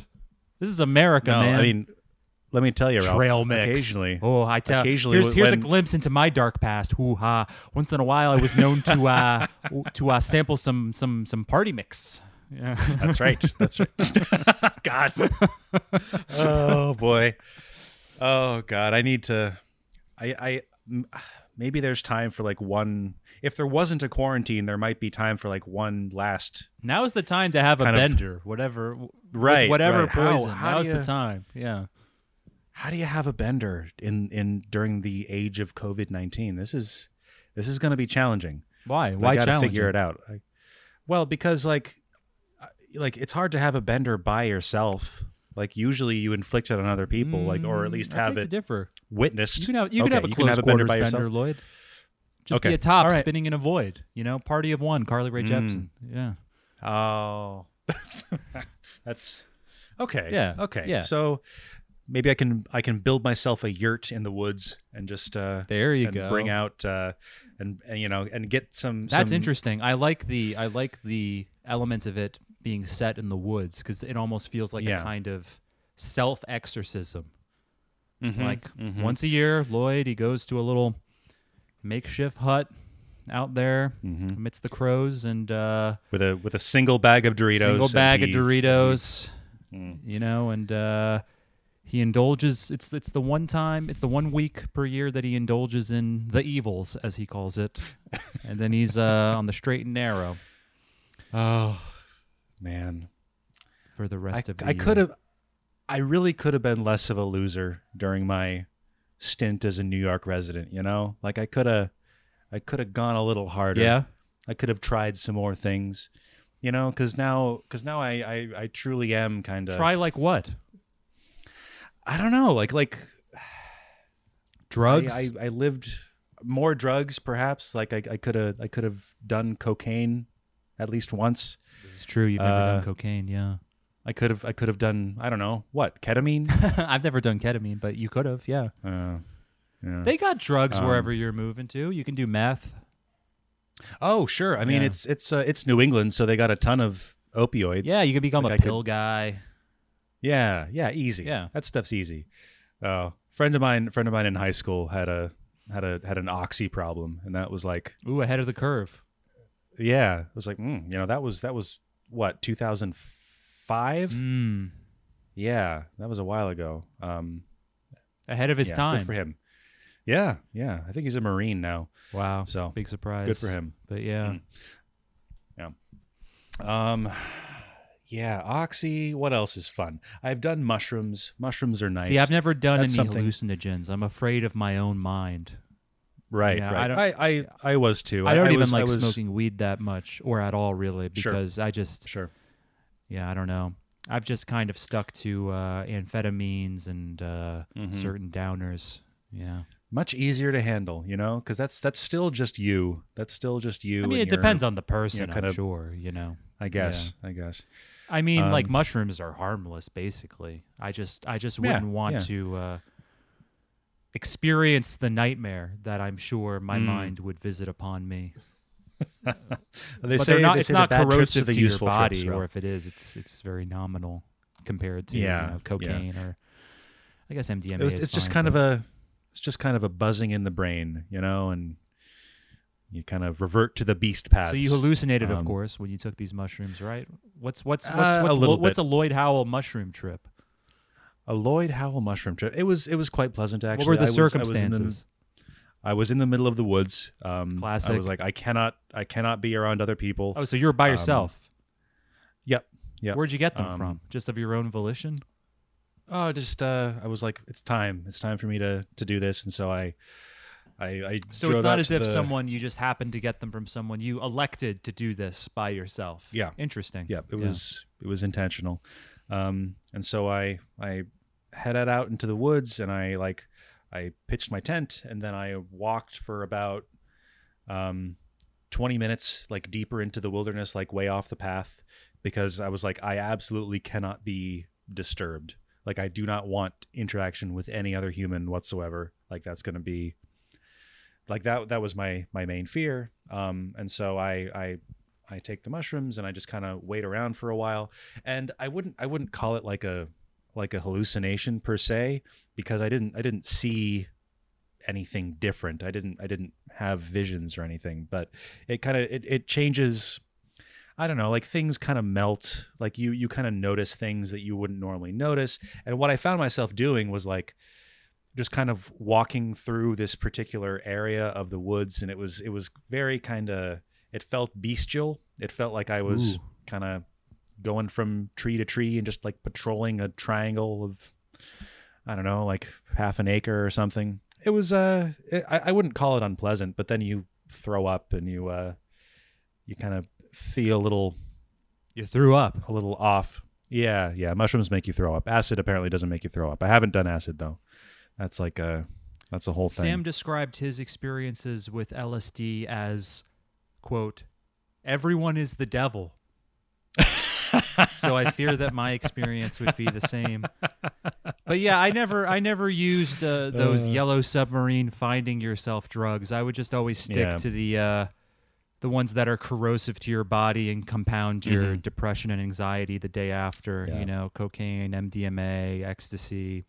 Speaker 1: This is America,
Speaker 2: no,
Speaker 1: man.
Speaker 2: I mean, let me tell you, Ralph,
Speaker 1: Trail mix.
Speaker 2: Occasionally,
Speaker 1: Oh, I tell.
Speaker 2: occasionally
Speaker 1: here's, here's a glimpse into my dark past. Hoo ha! Once in a while, I was known to uh, [laughs] to uh, sample some some some party mix. Yeah.
Speaker 2: That's right. That's right. [laughs] God. Oh boy. Oh God. I need to. I. I. [sighs] Maybe there's time for like one. If there wasn't a quarantine, there might be time for like one last.
Speaker 1: Now's the time to have a
Speaker 2: Kind of-
Speaker 1: bender, whatever,
Speaker 2: Right,
Speaker 1: Whatever
Speaker 2: right.
Speaker 1: Poison.
Speaker 2: how do
Speaker 1: Now's the
Speaker 2: you-
Speaker 1: time. Yeah.
Speaker 2: How do you have a bender in in during the age of COVID nineteen? This is this is going to be challenging.
Speaker 1: Why?
Speaker 2: But
Speaker 1: Why
Speaker 2: I gotta figure it out. I, well, because like, like it's hard to have a bender by yourself. Like usually you inflict it on other people, like or at least
Speaker 1: Mm,
Speaker 2: have it
Speaker 1: differ.
Speaker 2: witnessed.
Speaker 1: You can have you
Speaker 2: okay,
Speaker 1: can have a close
Speaker 2: have a bender
Speaker 1: quarters
Speaker 2: by yourself.
Speaker 1: bender, Lloyd. Just
Speaker 2: Okay.
Speaker 1: be a top
Speaker 2: right.
Speaker 1: spinning in a void. You know, party of one, Carly Rae Jepsen. Yeah.
Speaker 2: Oh, [laughs] that's okay.
Speaker 1: Yeah,
Speaker 2: Okay.
Speaker 1: yeah.
Speaker 2: So maybe I can I can build myself a yurt in the woods and just uh
Speaker 1: There you
Speaker 2: and
Speaker 1: go.
Speaker 2: bring out uh and, and you know and get some.
Speaker 1: That's
Speaker 2: some-
Speaker 1: interesting. I like the I like the element of it being set in the woods because it almost feels like
Speaker 2: Yeah.
Speaker 1: a kind of self exorcism.
Speaker 2: Mhm,
Speaker 1: Like
Speaker 2: mhm.
Speaker 1: once a year, Lloyd he goes to a little makeshift hut out there
Speaker 2: Mhm.
Speaker 1: amidst the crows and uh,
Speaker 2: with a with a single bag of Doritos.
Speaker 1: single bag of
Speaker 2: he-
Speaker 1: Doritos.
Speaker 2: Mm.
Speaker 1: You know, and uh, he indulges. It's it's the one time. It's the one week per year that he indulges in the evils, as he calls it, [laughs] and then he's uh, on the straight and narrow
Speaker 2: Oh man,
Speaker 1: for the
Speaker 2: I,
Speaker 1: rest of the
Speaker 2: I could have, I really could have been less of a loser during my stint as a New York resident. You know, like I could have, I could have gone a little harder.
Speaker 1: Yeah.
Speaker 2: I could have tried some more things. You know, because now, because now I, I, I truly am kind of.
Speaker 1: Try like what?
Speaker 2: I don't know, like like [sighs]
Speaker 1: Drugs.
Speaker 2: I, I, I lived more drugs, perhaps. Like I, I could have, I could have done cocaine at least once.
Speaker 1: this is true. You've never
Speaker 2: Uh,
Speaker 1: done cocaine. Yeah.
Speaker 2: I could have, I could have done, I don't know, what ketamine. [laughs]
Speaker 1: I've never done ketamine, but you could have. Yeah.
Speaker 2: uh, yeah.
Speaker 1: They got drugs
Speaker 2: Um,
Speaker 1: wherever you're moving to. You can do meth.
Speaker 2: Oh, sure. I mean,
Speaker 1: Yeah.
Speaker 2: it's it's uh, it's New England, so they got a ton of opioids.
Speaker 1: Yeah, you can become
Speaker 2: Like
Speaker 1: a
Speaker 2: I could-
Speaker 1: pill guy.
Speaker 2: yeah, yeah. Easy.
Speaker 1: Yeah.
Speaker 2: that stuff's easy. Uh, friend of mine, friend of mine in high school had a had a had an oxy problem, and that was like,
Speaker 1: Ooh, ahead of the curve.
Speaker 2: Yeah, it was like, mm, you know, that was that was what 2005.
Speaker 1: Mm.
Speaker 2: Yeah, that was a while ago. Um,
Speaker 1: Ahead of his
Speaker 2: yeah,
Speaker 1: time.
Speaker 2: Good for him. Yeah, yeah. I think he's a Marine now.
Speaker 1: Wow.
Speaker 2: So
Speaker 1: Big surprise.
Speaker 2: good for him.
Speaker 1: But yeah.
Speaker 2: Mm. Um, yeah, oxy. What else is fun? I've done mushrooms. Mushrooms are nice.
Speaker 1: See, I've never done
Speaker 2: That's
Speaker 1: any
Speaker 2: something-
Speaker 1: hallucinogens. I'm afraid of my own mind.
Speaker 2: Right,
Speaker 1: yeah, I
Speaker 2: right.
Speaker 1: don't-
Speaker 2: I, I, I, was too.
Speaker 1: I don't even
Speaker 2: was,
Speaker 1: like
Speaker 2: was,
Speaker 1: smoking weed that much or at all, really,
Speaker 2: Sure.
Speaker 1: because I just,
Speaker 2: Sure.
Speaker 1: yeah, I don't know. I've just kind of stuck to uh, amphetamines and uh,
Speaker 2: Mhm.
Speaker 1: certain downers. Yeah.
Speaker 2: Much easier to handle, you know, because that's that's still just you. That's still just you.
Speaker 1: I mean, it
Speaker 2: your-
Speaker 1: depends on the person,
Speaker 2: kind
Speaker 1: I'm
Speaker 2: of-
Speaker 1: sure, you know.
Speaker 2: I guess. I guess.
Speaker 1: I mean, like
Speaker 2: Um,
Speaker 1: mushrooms are harmless, basically. I just, I just wouldn't want
Speaker 2: yeah.
Speaker 1: to uh, experience the nightmare that I'm sure my
Speaker 2: Mm.
Speaker 1: mind would visit upon me. [laughs]
Speaker 2: They
Speaker 1: but
Speaker 2: say
Speaker 1: not,
Speaker 2: they
Speaker 1: it's
Speaker 2: say
Speaker 1: not
Speaker 2: to
Speaker 1: corrosive
Speaker 2: the
Speaker 1: to your
Speaker 2: useful
Speaker 1: body,
Speaker 2: trips,
Speaker 1: or if it is, it's it's very nominal compared to
Speaker 2: Yeah,
Speaker 1: you know,
Speaker 2: yeah.
Speaker 1: cocaine or I guess MDMA.
Speaker 2: it was, it's just
Speaker 1: fine,
Speaker 2: kind of a it's just kind of a buzzing in the brain, you know, and you kind of revert to the beast paths.
Speaker 1: So you hallucinated, of
Speaker 2: Um,
Speaker 1: course, when you took these mushrooms, right? What's what's what's
Speaker 2: Uh, a
Speaker 1: what's, what's a Lloyd Howell mushroom trip?
Speaker 2: A Lloyd Howell mushroom trip. It was it was quite pleasant actually.
Speaker 1: what were the
Speaker 2: I was- I was the-
Speaker 1: circumstances?
Speaker 2: I was in the middle of the woods. Um, I was like, I cannot, I cannot be around other people.
Speaker 1: oh, so you were by
Speaker 2: um,
Speaker 1: yourself.
Speaker 2: Yep, yep.
Speaker 1: Where'd you get them
Speaker 2: Um,
Speaker 1: from? Just of your own volition?
Speaker 2: Oh, just uh, I was like, it's time. It's time for me to to do this, and so I, I, I
Speaker 1: So it's not as if
Speaker 2: the-
Speaker 1: someone you just happened to get them from someone you elected to do this by yourself.
Speaker 2: Yeah.
Speaker 1: Interesting.
Speaker 2: Yeah, it was it was intentional, um, and so I I headed out into the woods, and I like I pitched my tent, and then I walked for about um, twenty minutes, like deeper into the wilderness, like way off the path, because I was like, I absolutely cannot be disturbed. Like I do not want interaction with any other human whatsoever. Like that's going to be like that. That was my my main fear. Um, and so I I I take the mushrooms and I just kind of wait around for a while. And I wouldn't I wouldn't call it like a like a hallucination per se because I didn't I didn't see anything different. I didn't I didn't have visions or anything, but it kind of it, it changes I don't know, like things kind of melt. Like you you kind of notice things that you wouldn't normally notice. And what I found myself doing was like just kind of walking through this particular area of the woods and it was it was very kind of it felt bestial. It felt like I was kind of going from tree to tree and just like patrolling a triangle of I don't know, like half an acre or something. It was uh I, I wouldn't call it unpleasant, but then you throw up and you uh you kind of feel a little
Speaker 1: You threw up.
Speaker 2: a little off. Yeah, yeah. Mushrooms make you throw up. Acid apparently doesn't make you throw up. I haven't done acid though. That's like a that's a whole thing.
Speaker 1: Sam described his experiences with LSD as, quote, everyone is the devil. So I fear that my experience would be the same. But yeah, I never, I never used uh, those
Speaker 2: Uh.
Speaker 1: yellow submarine finding yourself drugs. I would just always stick
Speaker 2: Yeah.
Speaker 1: to the, uh, the ones that are corrosive to your body and compound your
Speaker 2: Mhm.
Speaker 1: depression and anxiety the day after.
Speaker 2: Yeah.
Speaker 1: You know, cocaine, MDMA, ecstasy.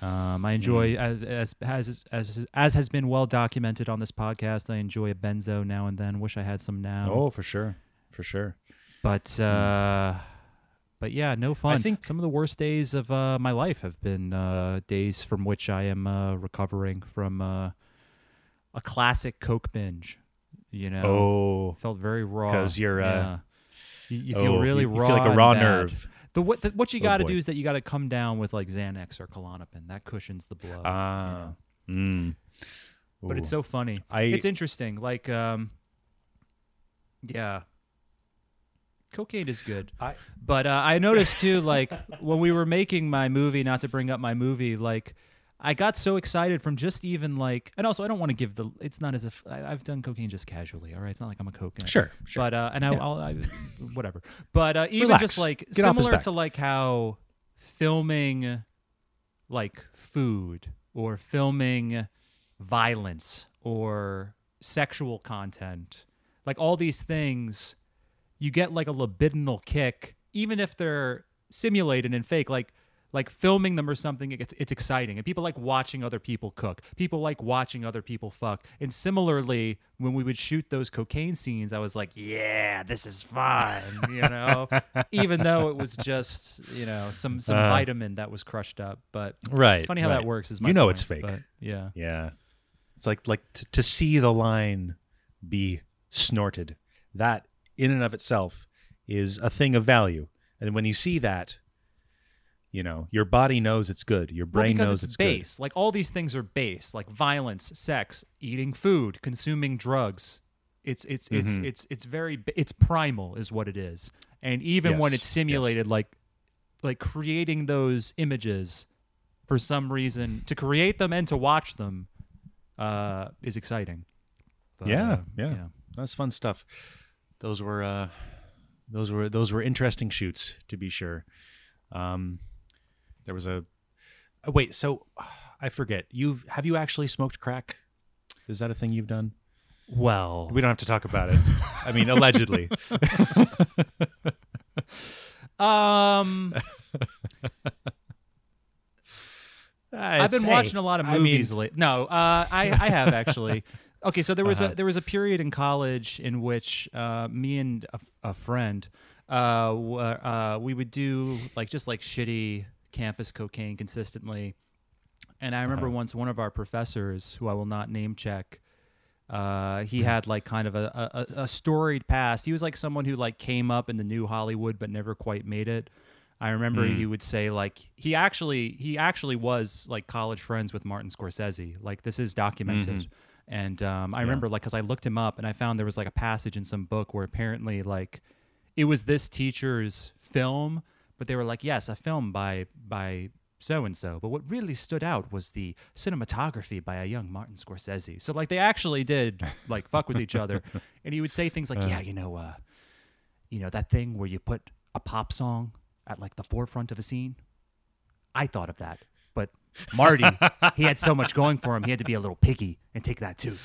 Speaker 1: Um, I enjoy
Speaker 2: Mm.
Speaker 1: as, as as as as has been well documented on this podcast. I enjoy a benzo now and then. Wish I had some now.
Speaker 2: oh, for sure. For sure.
Speaker 1: But uh, but yeah, no fun.
Speaker 2: I think-
Speaker 1: some of the worst days of uh, my life have been uh, days from which I am uh, recovering from uh, a classic coke binge. You know,
Speaker 2: Oh,
Speaker 1: felt very raw
Speaker 2: because you're, uh,
Speaker 1: yeah. you, you feel
Speaker 2: oh,
Speaker 1: really
Speaker 2: you, you
Speaker 1: raw.
Speaker 2: feel like a raw nerve.
Speaker 1: The what the, what you
Speaker 2: Oh,
Speaker 1: got to
Speaker 2: boy.
Speaker 1: do is that you got to come down with like Xanax or Klonopin. That cushions the blow. you
Speaker 2: Ah.
Speaker 1: know?
Speaker 2: Mm.
Speaker 1: but it's so funny.
Speaker 2: I
Speaker 1: it's interesting. Like, um, yeah, cocaine is good.
Speaker 2: I-
Speaker 1: but uh, I noticed too, like [laughs] when we were making my movie, not to bring up my movie, like I got so excited from just even like, and also I don't want to give the. It's not as if I, I've done cocaine just casually. All right, it's not like I'm a coke.
Speaker 2: Sure, sure.
Speaker 1: But uh, and I,
Speaker 2: Yeah.
Speaker 1: I'll, I, whatever. But uh, even
Speaker 2: Relax.
Speaker 1: just like
Speaker 2: Get
Speaker 1: similar to like how filming like food or filming violence or sexual content, like all these things, you get like a libidinal kick, even if they're simulated and fake. Like like filming them or something, it's it's exciting, and people like watching other people cook. People like watching other people fuck. And similarly, when we would shoot those cocaine scenes, I was like, yeah, this is fun, you [laughs] know, even though it was just you know some some
Speaker 2: Uh.
Speaker 1: vitamin that was crushed up. But
Speaker 2: right.
Speaker 1: it's funny how that works. Is my
Speaker 2: You know
Speaker 1: point,
Speaker 2: it's fake.
Speaker 1: yeah.
Speaker 2: Yeah. It's like like t- to see the line be snorted. That in and of itself is a thing of value. And when you see that, you know, your body knows it's good. Your brain
Speaker 1: because
Speaker 2: knows
Speaker 1: it's,
Speaker 2: it's,
Speaker 1: base. Like all these things are base, like violence, sex, eating food, consuming drugs. It's it's it's
Speaker 2: Mhm.
Speaker 1: it's it's very it's primal is what it is. And even when
Speaker 2: Yes,
Speaker 1: it's
Speaker 2: yes.
Speaker 1: simulated like like creating those images for some reason to create them and to watch them uh is exciting. But,
Speaker 2: Yeah,
Speaker 1: uh,
Speaker 2: yeah. That's fun stuff. Those were uh those were those were interesting shoots to be sure. Um there was a oh, wait, so I forget. You've have you actually smoked crack? Is that a thing you've done?
Speaker 1: Well,
Speaker 2: We don't have to talk about it. I mean, allegedly. [laughs]
Speaker 1: um [laughs] I've been watching a lot of
Speaker 2: I mean-
Speaker 1: movies lately. No, uh, I I have actually. [laughs] Okay, so there was
Speaker 2: Uh-huh.
Speaker 1: a there was a period in college in which uh, me and a, f- a friend uh, uh, we would do like just like shitty campus cocaine consistently. And I remember
Speaker 2: Uh-huh.
Speaker 1: once one of our professors, who I will not name check, uh, he had like kind of a, a, a storied past. He was like someone who like came up in the new Hollywood but never quite made it. I remember
Speaker 2: Mm.
Speaker 1: he would say like he actually he actually was like college friends with Martin Scorsese. Like this is documented.
Speaker 2: Mhm.
Speaker 1: And um, I
Speaker 2: Yeah.
Speaker 1: remember like because I looked him up and I found there was like a passage in some book where apparently like it was this teacher's film, but they were like, yes, a film by by so and so. But what really stood out was the cinematography by a young Martin Scorsese. So like they actually did like fuck with each other, [laughs] and he would say things like, yeah, you know, uh, you know that thing where you put a pop song at like the forefront of a scene. I thought of that, Marty, [laughs] he had so much going for him, he had to be a little picky and take that too,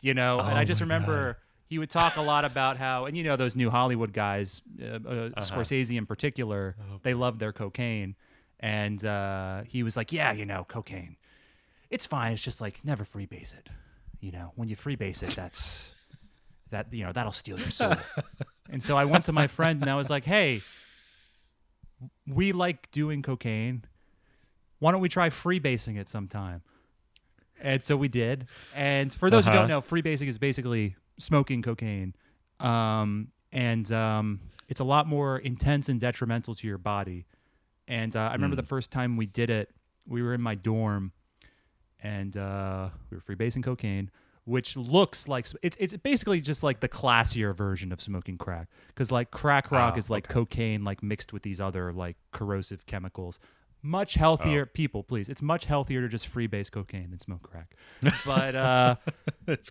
Speaker 1: you know. and I
Speaker 2: Oh
Speaker 1: just remember he would talk a lot about how, and you know, those new Hollywood guys, uh, uh,
Speaker 2: Uh-huh.
Speaker 1: Scorsese in particular,
Speaker 2: Oh.
Speaker 1: they love their cocaine. and uh, he was like, "Yeah, you know, cocaine, it's fine. It's just like never freebase it. You know, when you freebase it, that's that you know that'll steal your soul." [laughs] and so I went to my friend and I was like, "Hey, we like doing cocaine. Why don't we try freebasing it sometime?" And so we did. And for those who
Speaker 2: Uh-huh.
Speaker 1: don't know, freebasing is basically smoking cocaine. Um, and um, it's a lot more intense and detrimental to your body. And uh, I remember the first time we did it, we were in my dorm and uh, we were freebasing cocaine, which looks like it's, it's basically just like the classier version of smoking crack. Because like crack rock
Speaker 2: Oh,
Speaker 1: is like cocaine, like mixed with these other like corrosive chemicals. Much healthier, people, please. It's much healthier to just freebase cocaine than smoke crack. [laughs] But uh, [laughs]
Speaker 2: It's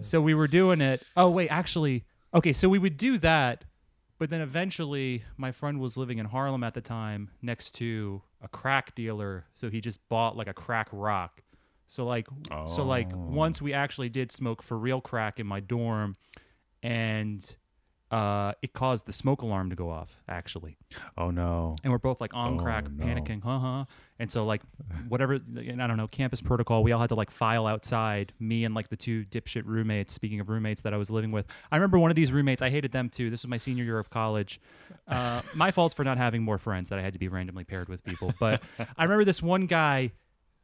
Speaker 1: so we were doing it. Oh wait, actually, okay. So we would do that, but then eventually, my friend was living in Harlem at the time, next to a crack dealer. So he just bought like a crack rock. So like, so like,
Speaker 2: Oh.
Speaker 1: once we actually did smoke for real crack in my dorm, and uh, it caused the smoke alarm to go off. Actually,
Speaker 2: oh no.
Speaker 1: and we're both like on
Speaker 2: Oh,
Speaker 1: crack,
Speaker 2: no.
Speaker 1: panicking, huh, huh. And so like whatever, and I don't know, campus protocol. We all had to like file outside. Me and like the two dipshit roommates. Speaking of roommates that I was living with, I remember one of these roommates. I hated them too. This was my senior year of college. Uh, my fault for not having more friends that I had to be randomly paired with people. But I remember this one guy.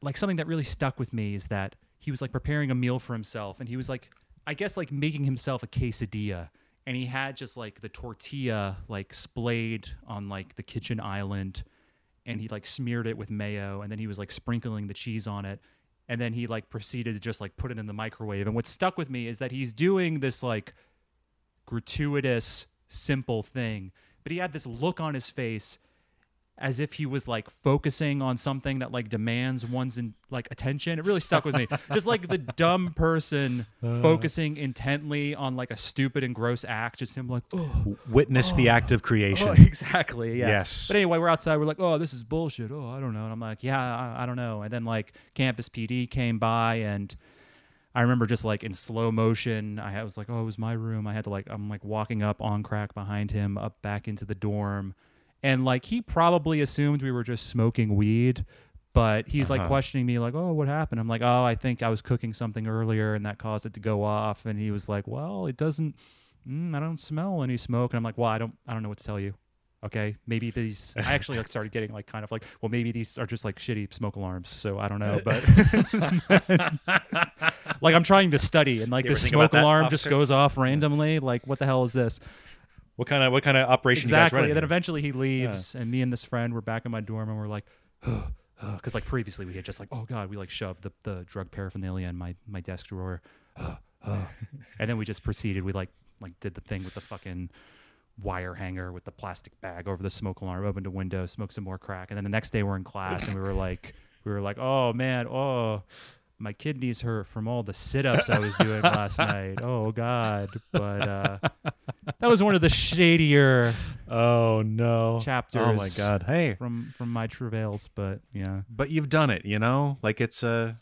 Speaker 1: Like something that really stuck with me is that he was like preparing a meal for himself, and he was like, I guess like making himself a quesadilla and he had just like the tortilla like splayed on like the kitchen island and he like smeared it with mayo and then he was like sprinkling the cheese on it. And then he like proceeded to just like put it in the microwave. And what stuck with me is that he's doing this like gratuitous simple thing. But he had this look on his face as if he was like focusing on something that like demands one's in, like attention. It really stuck with me. [laughs] Just like the dumb person uh. focusing intently on like a stupid and gross act. Just him like, oh,
Speaker 2: Witness the act of creation.
Speaker 1: oh, [laughs] exactly, yeah.
Speaker 2: Yes.
Speaker 1: But anyway, we're outside. We're like, oh, this is bullshit. Oh, I don't know. And I'm like, yeah, I, I don't know. And then like campus PD came by and. I remember just like in slow motion, I was like, "Oh, it was my room." I had to like, I'm like walking up on crack behind him, up back into the dorm, and like he probably assumed we were just smoking weed, but he's like
Speaker 2: Uh-huh.
Speaker 1: questioning me, like, "Oh, what happened?" I'm like, "Oh, I think I was cooking something earlier, and that caused it to go off." And he was like, "Well, it doesn't. Mm, I don't smell any smoke." And I'm like, "Well, I don't. I don't know what to tell you." Okay, maybe these. [laughs] I actually like started getting like kind of like, well, maybe these are just like shitty smoke alarms. So I don't know, but [laughs] [laughs] like I'm trying to study, and like this smoke
Speaker 2: that,
Speaker 1: alarm just goes off randomly. Like, what the hell is this?
Speaker 2: What kind of what kind of operation
Speaker 1: exactly.
Speaker 2: you
Speaker 1: And then eventually he leaves, and me and this friend were back in my dorm, and we're like, [sighs] because like previously we had just like, oh god, we like shoved the, the drug paraphernalia in my my desk drawer, [sighs] [laughs] and then we just proceeded. We like like did the thing with the fucking wire hanger with the plastic bag over the smoke alarm, opened a window, smoked some more crack, and then the next day we're in class, and we were like, we were like, oh man, oh. My kidneys hurt from all the sit-ups I was doing last night. Oh God! But uh, that was one of the shadier
Speaker 2: oh no.
Speaker 1: chapters
Speaker 2: Oh my god. Hey,
Speaker 1: from from my travails but yeah
Speaker 2: but you've done it, you know? Like it's a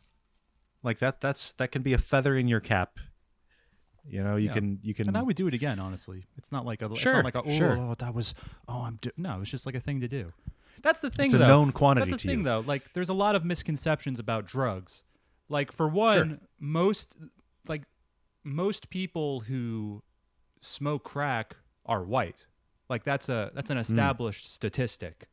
Speaker 2: like that that's that can be a feather in your cap. You know, you
Speaker 1: Yeah.
Speaker 2: can you can
Speaker 1: and i would do it again honestly it's not like a it's
Speaker 2: Sure,
Speaker 1: not like a oh,
Speaker 2: sure.
Speaker 1: oh, that was oh i'm do-. no it's just like a thing to do that's the thing
Speaker 2: It's a
Speaker 1: though
Speaker 2: known quantity
Speaker 1: that's the thing
Speaker 2: you.
Speaker 1: though like there's a lot of misconceptions about drugs like for one most like most people who smoke crack are white like that's a that's
Speaker 2: Hmm.
Speaker 1: an established statistic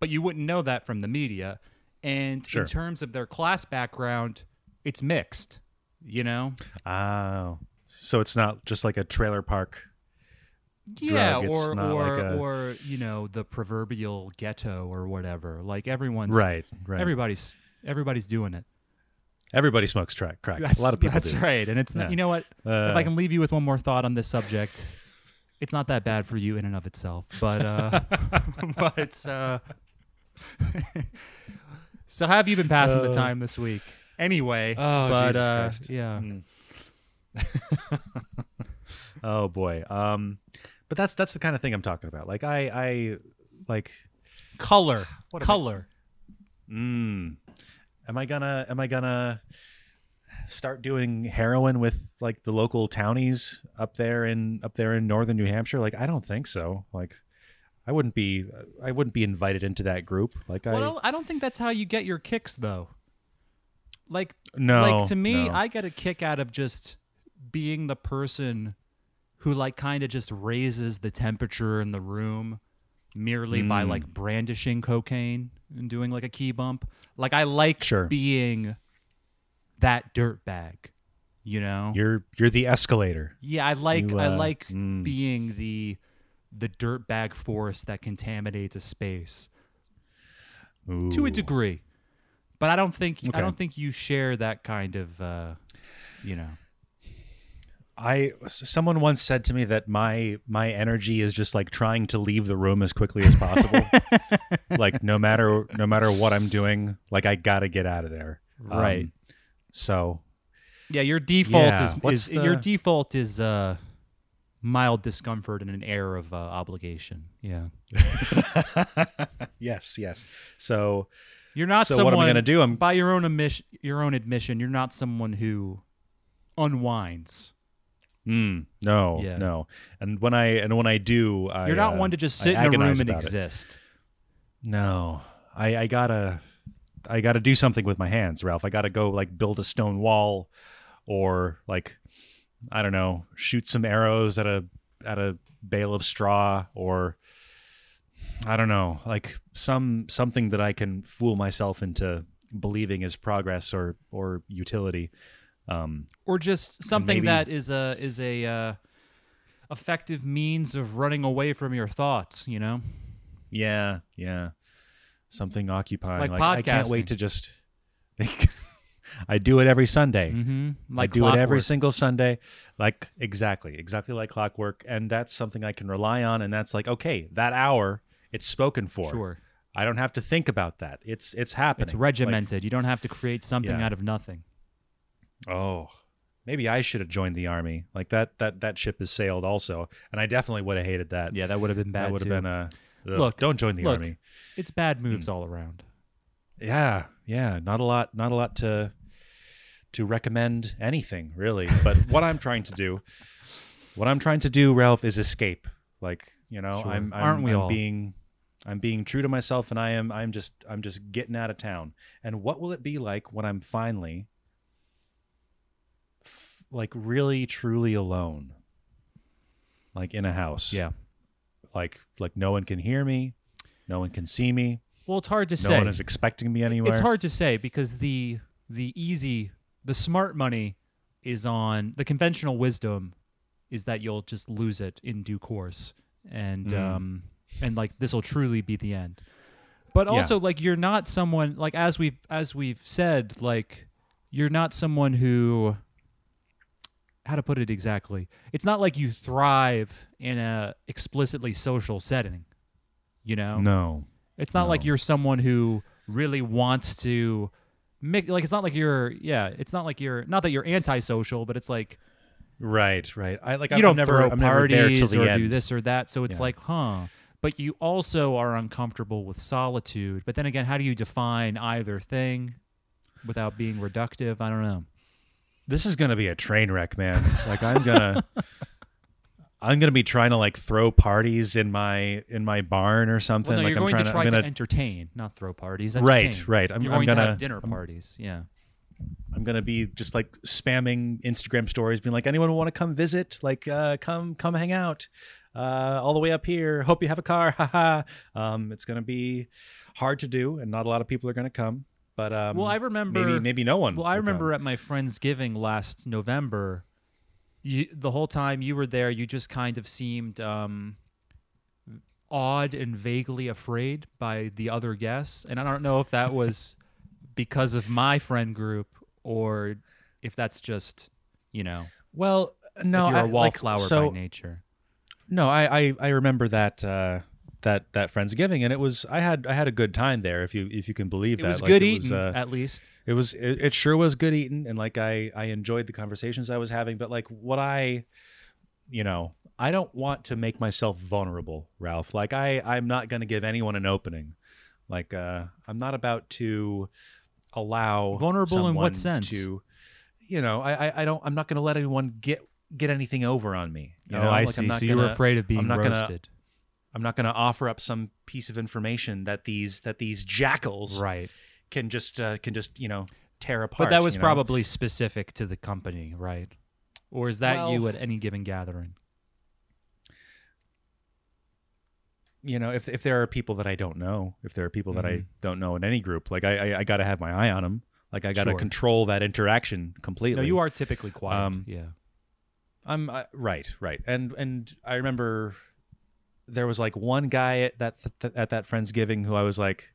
Speaker 1: but you wouldn't know that from the media and
Speaker 2: Sure.
Speaker 1: in terms of their class background it's mixed you know
Speaker 2: Oh. So it's not just like a trailer park.
Speaker 1: yeah or or
Speaker 2: like a-
Speaker 1: or you know the proverbial ghetto or whatever like everyone's
Speaker 2: Right, right.
Speaker 1: everybody's everybody's doing it
Speaker 2: Everybody smokes track crack.
Speaker 1: that's
Speaker 2: a lot of people do.
Speaker 1: that's
Speaker 2: do.
Speaker 1: right and it's not
Speaker 2: Yeah.
Speaker 1: you know what
Speaker 2: Uh,
Speaker 1: if i can leave you with one more thought on this subject it's not that bad for you in and of itself but uh [laughs] but uh [laughs] so how have you been passing the
Speaker 2: Uh,
Speaker 1: time this week anyway
Speaker 2: Oh,
Speaker 1: but
Speaker 2: Jesus
Speaker 1: uh
Speaker 2: Christ.
Speaker 1: yeah
Speaker 2: Mm. [laughs] oh boy. Um but that's that's the kind of thing I'm talking about. Like I I like
Speaker 1: color
Speaker 2: What
Speaker 1: color
Speaker 2: mm, am I gonna am I gonna start doing heroin with like the local townies up there in up there in northern New Hampshire? Like I don't think so. Like I wouldn't be I wouldn't be invited into that group. Like
Speaker 1: Well, I don't, I don't think that's how you get your kicks, though. Like,
Speaker 2: no
Speaker 1: like to me,
Speaker 2: no.
Speaker 1: I get a kick out of just being the person who, like, kind of just raises the temperature in the room merely by
Speaker 2: Mm.
Speaker 1: like brandishing cocaine and doing like a key bump. Like, I like
Speaker 2: Sure.
Speaker 1: being that dirt bag, you know?
Speaker 2: you're you're the escalator.
Speaker 1: Yeah, I like
Speaker 2: You,
Speaker 1: I
Speaker 2: uh,
Speaker 1: like
Speaker 2: mm.
Speaker 1: being the the dirt bag force that contaminates a space to a degree. But I don't think I don't think you share that kind of uh, you know.
Speaker 2: I someone once said to me that my my energy is just like trying to leave the room as quickly as possible. [laughs] like no matter no matter what I'm doing, like I got to get out of there. Um,
Speaker 1: Right.
Speaker 2: so
Speaker 1: Yeah, your default
Speaker 2: Yeah,
Speaker 1: is,
Speaker 2: what's
Speaker 1: is your default is uh mild discomfort and an air of uh, obligation. Yeah. [laughs]
Speaker 2: yes, yes. So
Speaker 1: You're not
Speaker 2: So
Speaker 1: someone
Speaker 2: what am I gonna do? I'm-
Speaker 1: by your own admission your own admission, you're not someone who unwinds.
Speaker 2: Mm, no,
Speaker 1: Yeah.
Speaker 2: no. And when I and when I do, I,
Speaker 1: You're not
Speaker 2: uh,
Speaker 1: one to just
Speaker 2: I
Speaker 1: sit in a room and
Speaker 2: about it.
Speaker 1: exist.
Speaker 2: No, I, I gotta, I gotta do something with my hands, Ralph. I gotta go like build a stone wall, or like, I don't know, shoot some arrows at a at a bale of straw, or I don't know, like some something that I can fool myself into believing is progress or or utility. Um,
Speaker 1: or just something
Speaker 2: maybe-
Speaker 1: that is a is a uh, effective means of running away from your thoughts. You know,
Speaker 2: yeah, yeah, something occupying.
Speaker 1: Like
Speaker 2: I can't wait to just. [laughs] I do it every Sunday.
Speaker 1: mm-hmm. like
Speaker 2: I do it every single Sunday, like exactly, exactly like clockwork, and that's something I can rely on. And that's like, okay, that hour, it's spoken for.
Speaker 1: Sure,
Speaker 2: I don't have to think about that. It's it's happening.
Speaker 1: it's regimented. you don't have to create something
Speaker 2: Yeah.
Speaker 1: out of nothing.
Speaker 2: Oh, maybe I should have joined the army. Like that that that ship has sailed also, and I definitely would have hated that.
Speaker 1: Yeah, that would have been bad
Speaker 2: that would have been a ugh,
Speaker 1: Look,
Speaker 2: Don't join the
Speaker 1: look.
Speaker 2: army.
Speaker 1: it's bad
Speaker 2: Hmm.
Speaker 1: moves all around.
Speaker 2: Yeah, yeah, not a lot, not a lot to to recommend anything really. [laughs] But what I'm trying to do, what I'm trying to do, Ralph, is escape. Like you know,
Speaker 1: Sure.
Speaker 2: I'm, I'm
Speaker 1: Aren't we
Speaker 2: I'm
Speaker 1: all?
Speaker 2: being I'm being true to myself, and I am I'm just I'm just getting out of town. And what will it be like when I'm finally like really truly alone, like in a house?
Speaker 1: Yeah.
Speaker 2: like like no one can hear me, no one can see me,
Speaker 1: Well, it's hard to say.
Speaker 2: no
Speaker 1: say.
Speaker 2: one is expecting me anywhere.
Speaker 1: It's hard to say because the the easy, the smart money is on the conventional wisdom is that you'll just lose it in due course, and
Speaker 2: Mm.
Speaker 1: um and like this will truly be the end. But also, like you're not someone like as we've as we've said, like you're not someone who. How to put it exactly? It's not like you thrive in a explicitly social setting. You know,
Speaker 2: No.
Speaker 1: it's not like you're someone who really wants to make like it's not like you're yeah, it's not like you're not that you're antisocial, but it's like
Speaker 2: Right, right. I like
Speaker 1: you
Speaker 2: I'm
Speaker 1: don't
Speaker 2: never,
Speaker 1: throw
Speaker 2: I'm never
Speaker 1: parties
Speaker 2: the
Speaker 1: or
Speaker 2: end.
Speaker 1: do this or that. So it's
Speaker 2: Yeah.
Speaker 1: like, huh. But you also are uncomfortable with solitude. But then again, how do you define either thing without being reductive? I don't know.
Speaker 2: This is gonna be a train wreck, man. Like I'm gonna [laughs] I'm gonna be trying to like throw parties in my in my barn or something.
Speaker 1: Well, no,
Speaker 2: like
Speaker 1: you're
Speaker 2: I'm
Speaker 1: going
Speaker 2: trying
Speaker 1: to try to
Speaker 2: gonna
Speaker 1: entertain, not throw parties.
Speaker 2: Right,
Speaker 1: Entertain.
Speaker 2: right. I'm-
Speaker 1: you're
Speaker 2: I'm
Speaker 1: going to
Speaker 2: gonna-
Speaker 1: have dinner
Speaker 2: I'm-
Speaker 1: parties. Yeah.
Speaker 2: I'm gonna be just like spamming Instagram stories, being like, anyone want to come visit? Like, uh, come come hang out. Uh, all the way up here. Hope you have a car. Haha. um, it's gonna be hard to do, and not a lot of people are gonna come. But um,
Speaker 1: Well, I remember-
Speaker 2: maybe maybe no one.
Speaker 1: Well, I
Speaker 2: will come.
Speaker 1: remember at my friend's giving last November, you, the whole time you were there, you just kind of seemed um, odd and vaguely afraid by the other guests, and I don't know if that was [laughs] because of my friend group or if that's just you know
Speaker 2: Well, no,
Speaker 1: you're
Speaker 2: I-
Speaker 1: a
Speaker 2: like,
Speaker 1: wallflower
Speaker 2: so,
Speaker 1: by nature.
Speaker 2: No, I, I I remember that uh, that that friendsgiving, and it was I had I had a good time there. If you if you can believe
Speaker 1: It
Speaker 2: that,
Speaker 1: was
Speaker 2: Like,
Speaker 1: good
Speaker 2: it
Speaker 1: eating,
Speaker 2: Was, uh,
Speaker 1: at least.
Speaker 2: it was it, it sure was good eating, and like I I enjoyed the conversations I was having. But like what I, you know, I don't want to make myself vulnerable, Ralph. Like I I'm not going to give anyone an opening. Like uh, I'm not about to allow
Speaker 1: Vulnerable in what sense?
Speaker 2: To, you know, I I, I don't I'm not going to let anyone get get anything over on me. You
Speaker 1: oh,
Speaker 2: know?
Speaker 1: I
Speaker 2: Like, I'm
Speaker 1: see.
Speaker 2: not
Speaker 1: So you were
Speaker 2: gonna-
Speaker 1: afraid of being
Speaker 2: not gonna-
Speaker 1: roasted.
Speaker 2: I'm not going to offer up some piece of information that these that these jackals
Speaker 1: Right.
Speaker 2: can just uh, can just you know tear apart.
Speaker 1: But that was
Speaker 2: you know?
Speaker 1: probably specific to the company, right? Or is that you at any given gathering?
Speaker 2: you know if if there are people that I don't know, if there are people that I
Speaker 1: Mhm.
Speaker 2: don't know in any group, like I I, I got to have my eye on them. Like I got to
Speaker 1: Sure.
Speaker 2: control that interaction completely.
Speaker 1: No, you are typically quiet.
Speaker 2: Um,
Speaker 1: yeah.
Speaker 2: I'm uh, right, right, and and I remember there was like one guy at that th- at that friendsgiving who I was like,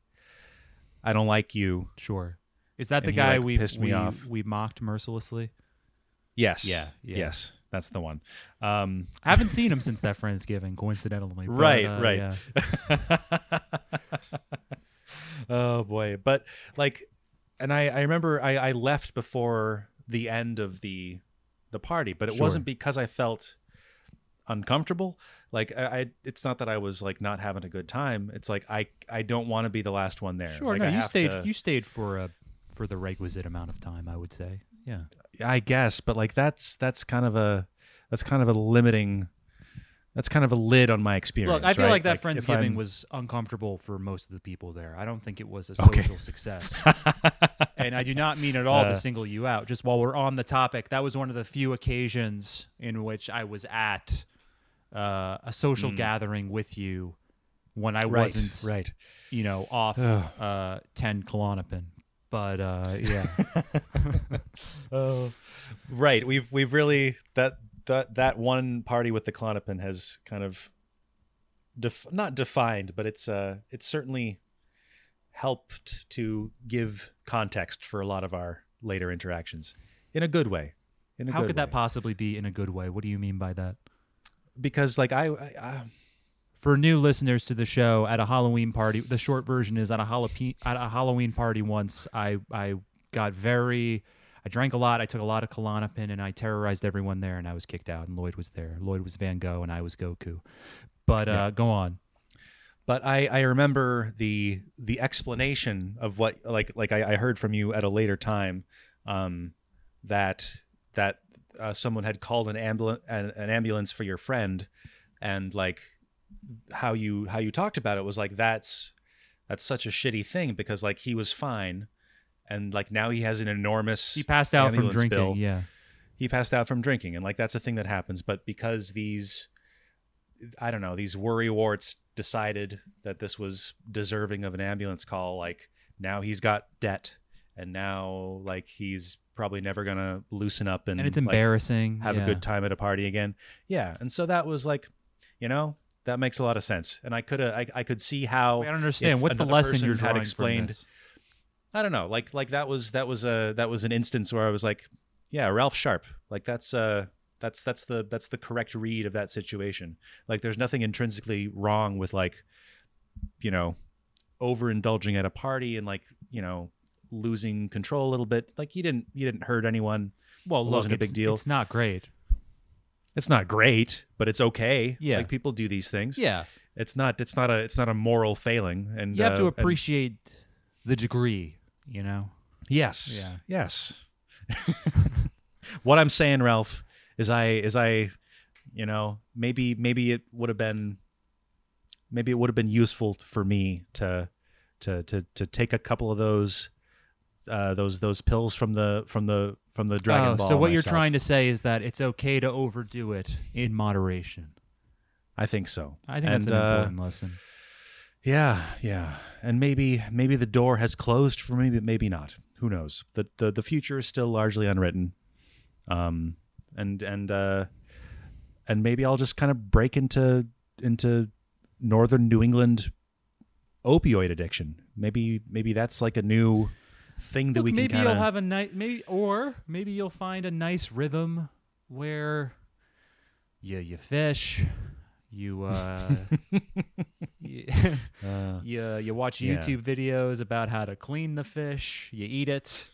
Speaker 2: I don't like you.
Speaker 1: Sure. Is that the
Speaker 2: and he,
Speaker 1: guy
Speaker 2: like,
Speaker 1: we
Speaker 2: pissed me
Speaker 1: we,
Speaker 2: off.
Speaker 1: we mocked mercilessly?
Speaker 2: Yes,
Speaker 1: Yeah, yeah.
Speaker 2: yes, that's the one. Um,
Speaker 1: I [laughs] haven't seen him since that Friendsgiving, coincidentally. but,
Speaker 2: Right,
Speaker 1: uh,
Speaker 2: right.
Speaker 1: yeah. [laughs]
Speaker 2: oh boy, but like, and I I remember I I left before the end of the the party, but it
Speaker 1: Sure.
Speaker 2: wasn't because I felt uncomfortable like I, I it's not that i was like not having a good time it's like i i don't want to be the last one there
Speaker 1: Sure.
Speaker 2: Like,
Speaker 1: no,
Speaker 2: I
Speaker 1: you stayed.
Speaker 2: to-
Speaker 1: You stayed for a for the requisite amount of time. I would say. Yeah.
Speaker 2: I guess, but like that's that's kind of a that's kind of a limiting that's kind of a lid on my experience.
Speaker 1: Look, I feel
Speaker 2: right?
Speaker 1: like that
Speaker 2: if
Speaker 1: Friendsgiving was uncomfortable for most of the people there. I don't think it was a
Speaker 2: Okay.
Speaker 1: social success. [laughs] and I do not mean at all
Speaker 2: Uh.
Speaker 1: to single you out. Just while we're on the topic, that was one of the few occasions in which I was at uh, a social gathering with you when I
Speaker 2: right,
Speaker 1: wasn't,
Speaker 2: right.
Speaker 1: you know, off uh, 10 Klonopin. But uh, [laughs] yeah. [laughs]
Speaker 2: Oh, right. We've we've really that that that one party with the Klonopin has kind of def- not defined, but it's uh it's certainly helped to give context for a lot of our later interactions in a good way. In a
Speaker 1: How
Speaker 2: good
Speaker 1: could that possibly be in a good way? What do you mean by that?
Speaker 2: Because like I, I, I
Speaker 1: For new listeners to the show, at a Halloween party, the short version is at a Halloween at a Halloween party once. I I got very, I drank a lot. I took a lot of Klonopin, and I terrorized everyone there. And I was kicked out. And Lloyd was there. Lloyd was Van Gogh, and I was Goku. But uh,
Speaker 2: Yeah.
Speaker 1: go on.
Speaker 2: but I, I remember the the explanation of what like like I, I heard from you at a later time um, that that uh, someone had called an ambulance an, an ambulance for your friend and like how you how you talked about it was like that's that's such a shitty thing because like he was fine and like now he has an enormous
Speaker 1: He passed out from drinking.
Speaker 2: bill.
Speaker 1: Yeah.
Speaker 2: he passed out from drinking and like that's a thing that happens but because these i don't know these worry warts decided that this was deserving of an ambulance call like now he's got debt and now like he's probably never gonna loosen up and,
Speaker 1: And it's
Speaker 2: like,
Speaker 1: embarrassing.
Speaker 2: have
Speaker 1: yeah.
Speaker 2: a good time at a party again yeah and so that was like you know that makes a lot of sense and i could have I, I could see how
Speaker 1: I don't understand. What's the lesson you're
Speaker 2: had explained? I don't know. Like like that was that was a that was an instance where I was like, yeah, Ralph Sharp. Like that's uh that's that's the that's the correct read of that situation. Like there's nothing intrinsically wrong with like you know overindulging at a party and like, you know, losing control a little bit. Like you didn't you didn't hurt anyone.
Speaker 1: Well,
Speaker 2: It
Speaker 1: look,
Speaker 2: wasn't a big deal.
Speaker 1: It's not great.
Speaker 2: It's not great, but it's okay.
Speaker 1: Yeah.
Speaker 2: Like people do these things.
Speaker 1: Yeah.
Speaker 2: It's not it's not a it's not a moral failing and
Speaker 1: You have to
Speaker 2: uh, and-
Speaker 1: appreciate the degree. You know.
Speaker 2: Yes.
Speaker 1: Yeah.
Speaker 2: Yes. [laughs] what I'm saying, Ralph, is I is I, you know, maybe maybe it would have been maybe it would have been useful for me to to to to take a couple of those uh those those pills from the from the from the Dragon
Speaker 1: Oh,
Speaker 2: Ball.
Speaker 1: so what you're trying to say is that it's okay to overdo it in moderation.
Speaker 2: I think so.
Speaker 1: I think
Speaker 2: and,
Speaker 1: that's an
Speaker 2: uh,
Speaker 1: important lesson.
Speaker 2: Yeah, yeah. And maybe maybe the door has closed for me, but maybe not. Who knows? The the, the future is still largely unwritten. Um and and uh and maybe I'll just kind of break into into northern New England opioid addiction. Maybe maybe that's like a new thing that
Speaker 1: Look,
Speaker 2: we can
Speaker 1: maybe
Speaker 2: kind
Speaker 1: you'll have a nice maybe or maybe you'll find a nice rhythm where you you fish, you uh [laughs] you,
Speaker 2: uh, [laughs]
Speaker 1: you you watch
Speaker 2: Yeah.
Speaker 1: YouTube videos about how to clean the fish, you eat it.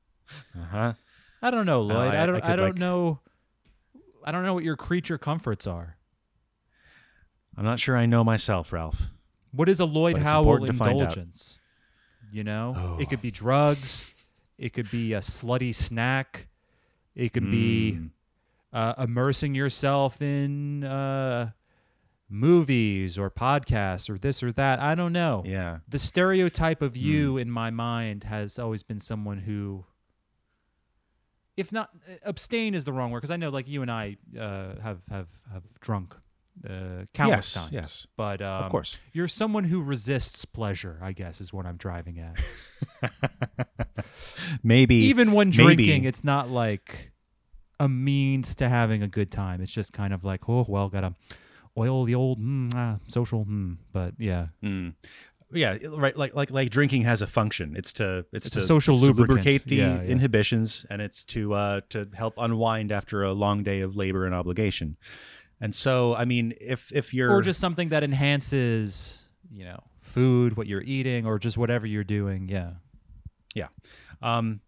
Speaker 1: [laughs]
Speaker 2: uh-huh.
Speaker 1: I don't know, Lloyd.
Speaker 2: I-
Speaker 1: I, don't
Speaker 2: I
Speaker 1: I, don't
Speaker 2: like-
Speaker 1: know I don't know what your creature comforts are.
Speaker 2: I'm not sure I know myself, Ralph.
Speaker 1: What is a Lloyd Howell
Speaker 2: important to find out.
Speaker 1: indulgence? You know,
Speaker 2: Oh.
Speaker 1: it could be drugs, it could be a slutty snack, it could be
Speaker 2: Mm.
Speaker 1: uh, immersing yourself in uh, movies or podcasts or this or that. I don't know.
Speaker 2: Yeah.
Speaker 1: The stereotype of you in my mind has always been someone who, if not abstain is the wrong word because I know like you and I uh, have have have drunk uh, countless
Speaker 2: Yes,
Speaker 1: times.
Speaker 2: yes.
Speaker 1: but um,
Speaker 2: of course.
Speaker 1: you're someone who resists pleasure. I guess is what I'm driving at. [laughs]
Speaker 2: Maybe
Speaker 1: Even when
Speaker 2: maybe.
Speaker 1: drinking, it's not like a means to having a good time. It's just kind of like, oh well, gotta oil the old mm, ah, social. Mm. But yeah,
Speaker 2: Mm. Yeah, right. Like like like drinking has a function. It's to it's,
Speaker 1: It's
Speaker 2: to
Speaker 1: social
Speaker 2: it's to lubricate the
Speaker 1: Yeah, yeah.
Speaker 2: inhibitions, and it's to uh to help unwind after a long day of labor and obligation. And so, I mean, if if you're
Speaker 1: or just something that enhances, you know, food, what you're eating, or just whatever you're doing. Yeah. Yeah.
Speaker 2: Um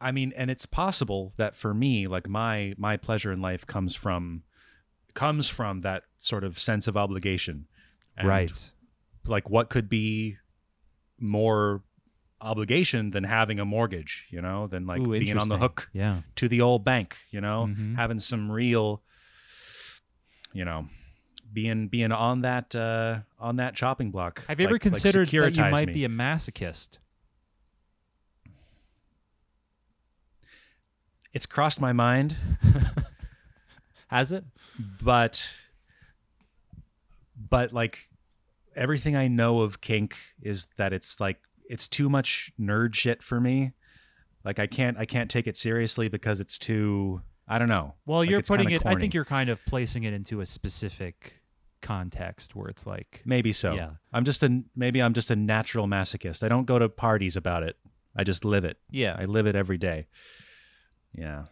Speaker 2: i mean and it's possible that for me like my my pleasure in life comes from comes from that sort of sense of obligation
Speaker 1: right.
Speaker 2: like what could be more obligation than having a mortgage you know than like
Speaker 1: Ooh,
Speaker 2: being on the hook
Speaker 1: Yeah.
Speaker 2: to the old bank you know
Speaker 1: Mhm.
Speaker 2: having some real you know being being on that uh on that chopping block
Speaker 1: Have you ever
Speaker 2: like- like
Speaker 1: considered that you might
Speaker 2: me.
Speaker 1: be a masochist?
Speaker 2: it's crossed my mind [laughs]
Speaker 1: Has it?
Speaker 2: but but like everything I know of kink is that it's like it's too much nerd shit for me. Like I can't I can't take it seriously because it's too I don't know.
Speaker 1: Well,
Speaker 2: Like,
Speaker 1: you're putting it. I think you're kind of placing it into a specific context where it's like,
Speaker 2: maybe so.
Speaker 1: Yeah.
Speaker 2: I'm just a maybe I'm just a natural masochist. I don't go to parties about it. I just live it.
Speaker 1: yeah,
Speaker 2: I live it every day. Yeah.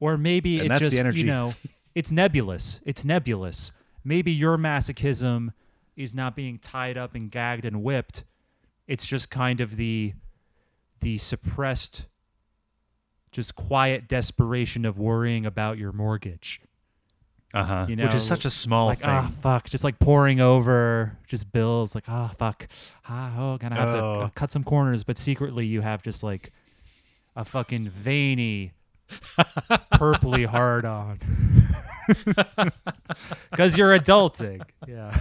Speaker 1: or maybe
Speaker 2: And
Speaker 1: it's just
Speaker 2: energy.
Speaker 1: you know, [laughs] it's nebulous. It's nebulous. Maybe your masochism is not being tied up and gagged and whipped. It's just kind of the the suppressed, just quiet desperation of worrying about your mortgage.
Speaker 2: Uh-huh.
Speaker 1: You
Speaker 2: Which is such a small
Speaker 1: like
Speaker 2: thing.
Speaker 1: ah fuck, just like pouring over just bills. Like ah fuck, ah oh gonna have to
Speaker 2: Oh.
Speaker 1: uh, cut some corners, but secretly you have just like a fucking veiny, purpley hard on. [laughs] Because you're adulting. Yeah.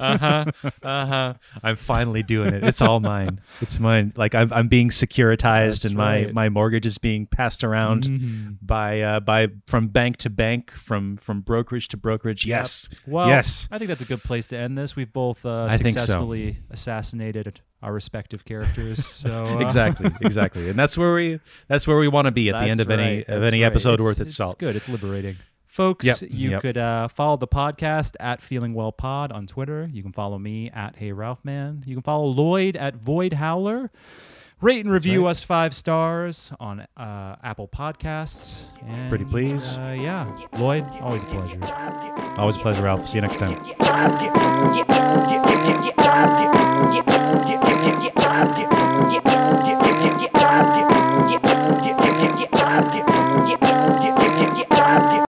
Speaker 2: uh-huh uh-huh i'm finally doing it it's all mine it's mine like i'm, I'm being securitized
Speaker 1: That's
Speaker 2: and my
Speaker 1: right.
Speaker 2: my mortgage is being passed around
Speaker 1: Mhm.
Speaker 2: by uh by from bank to bank from from brokerage to brokerage
Speaker 1: Yep.
Speaker 2: yes
Speaker 1: Well,
Speaker 2: Yes.
Speaker 1: I think that's a good place to end this. We've both uh,
Speaker 2: think so.
Speaker 1: successfully assassinated our respective characters. [laughs] So uh,
Speaker 2: exactly exactly and that's where we that's where we want to be at the end of any of any
Speaker 1: right.
Speaker 2: episode
Speaker 1: It's-
Speaker 2: worth its
Speaker 1: it's
Speaker 2: salt
Speaker 1: good. It's liberating. Folks,
Speaker 2: Yep,
Speaker 1: you
Speaker 2: yep.
Speaker 1: could uh, follow the podcast at Feeling Well Pod on Twitter. You can follow me at Hey Ralph Man. You can follow Lloyd at Void Howler. Rate and review
Speaker 2: right.
Speaker 1: us five stars on uh, Apple Podcasts. And,
Speaker 2: Pretty please.
Speaker 1: Uh, yeah. Lloyd, always a pleasure.
Speaker 2: Always a pleasure, Ralph. See you next time.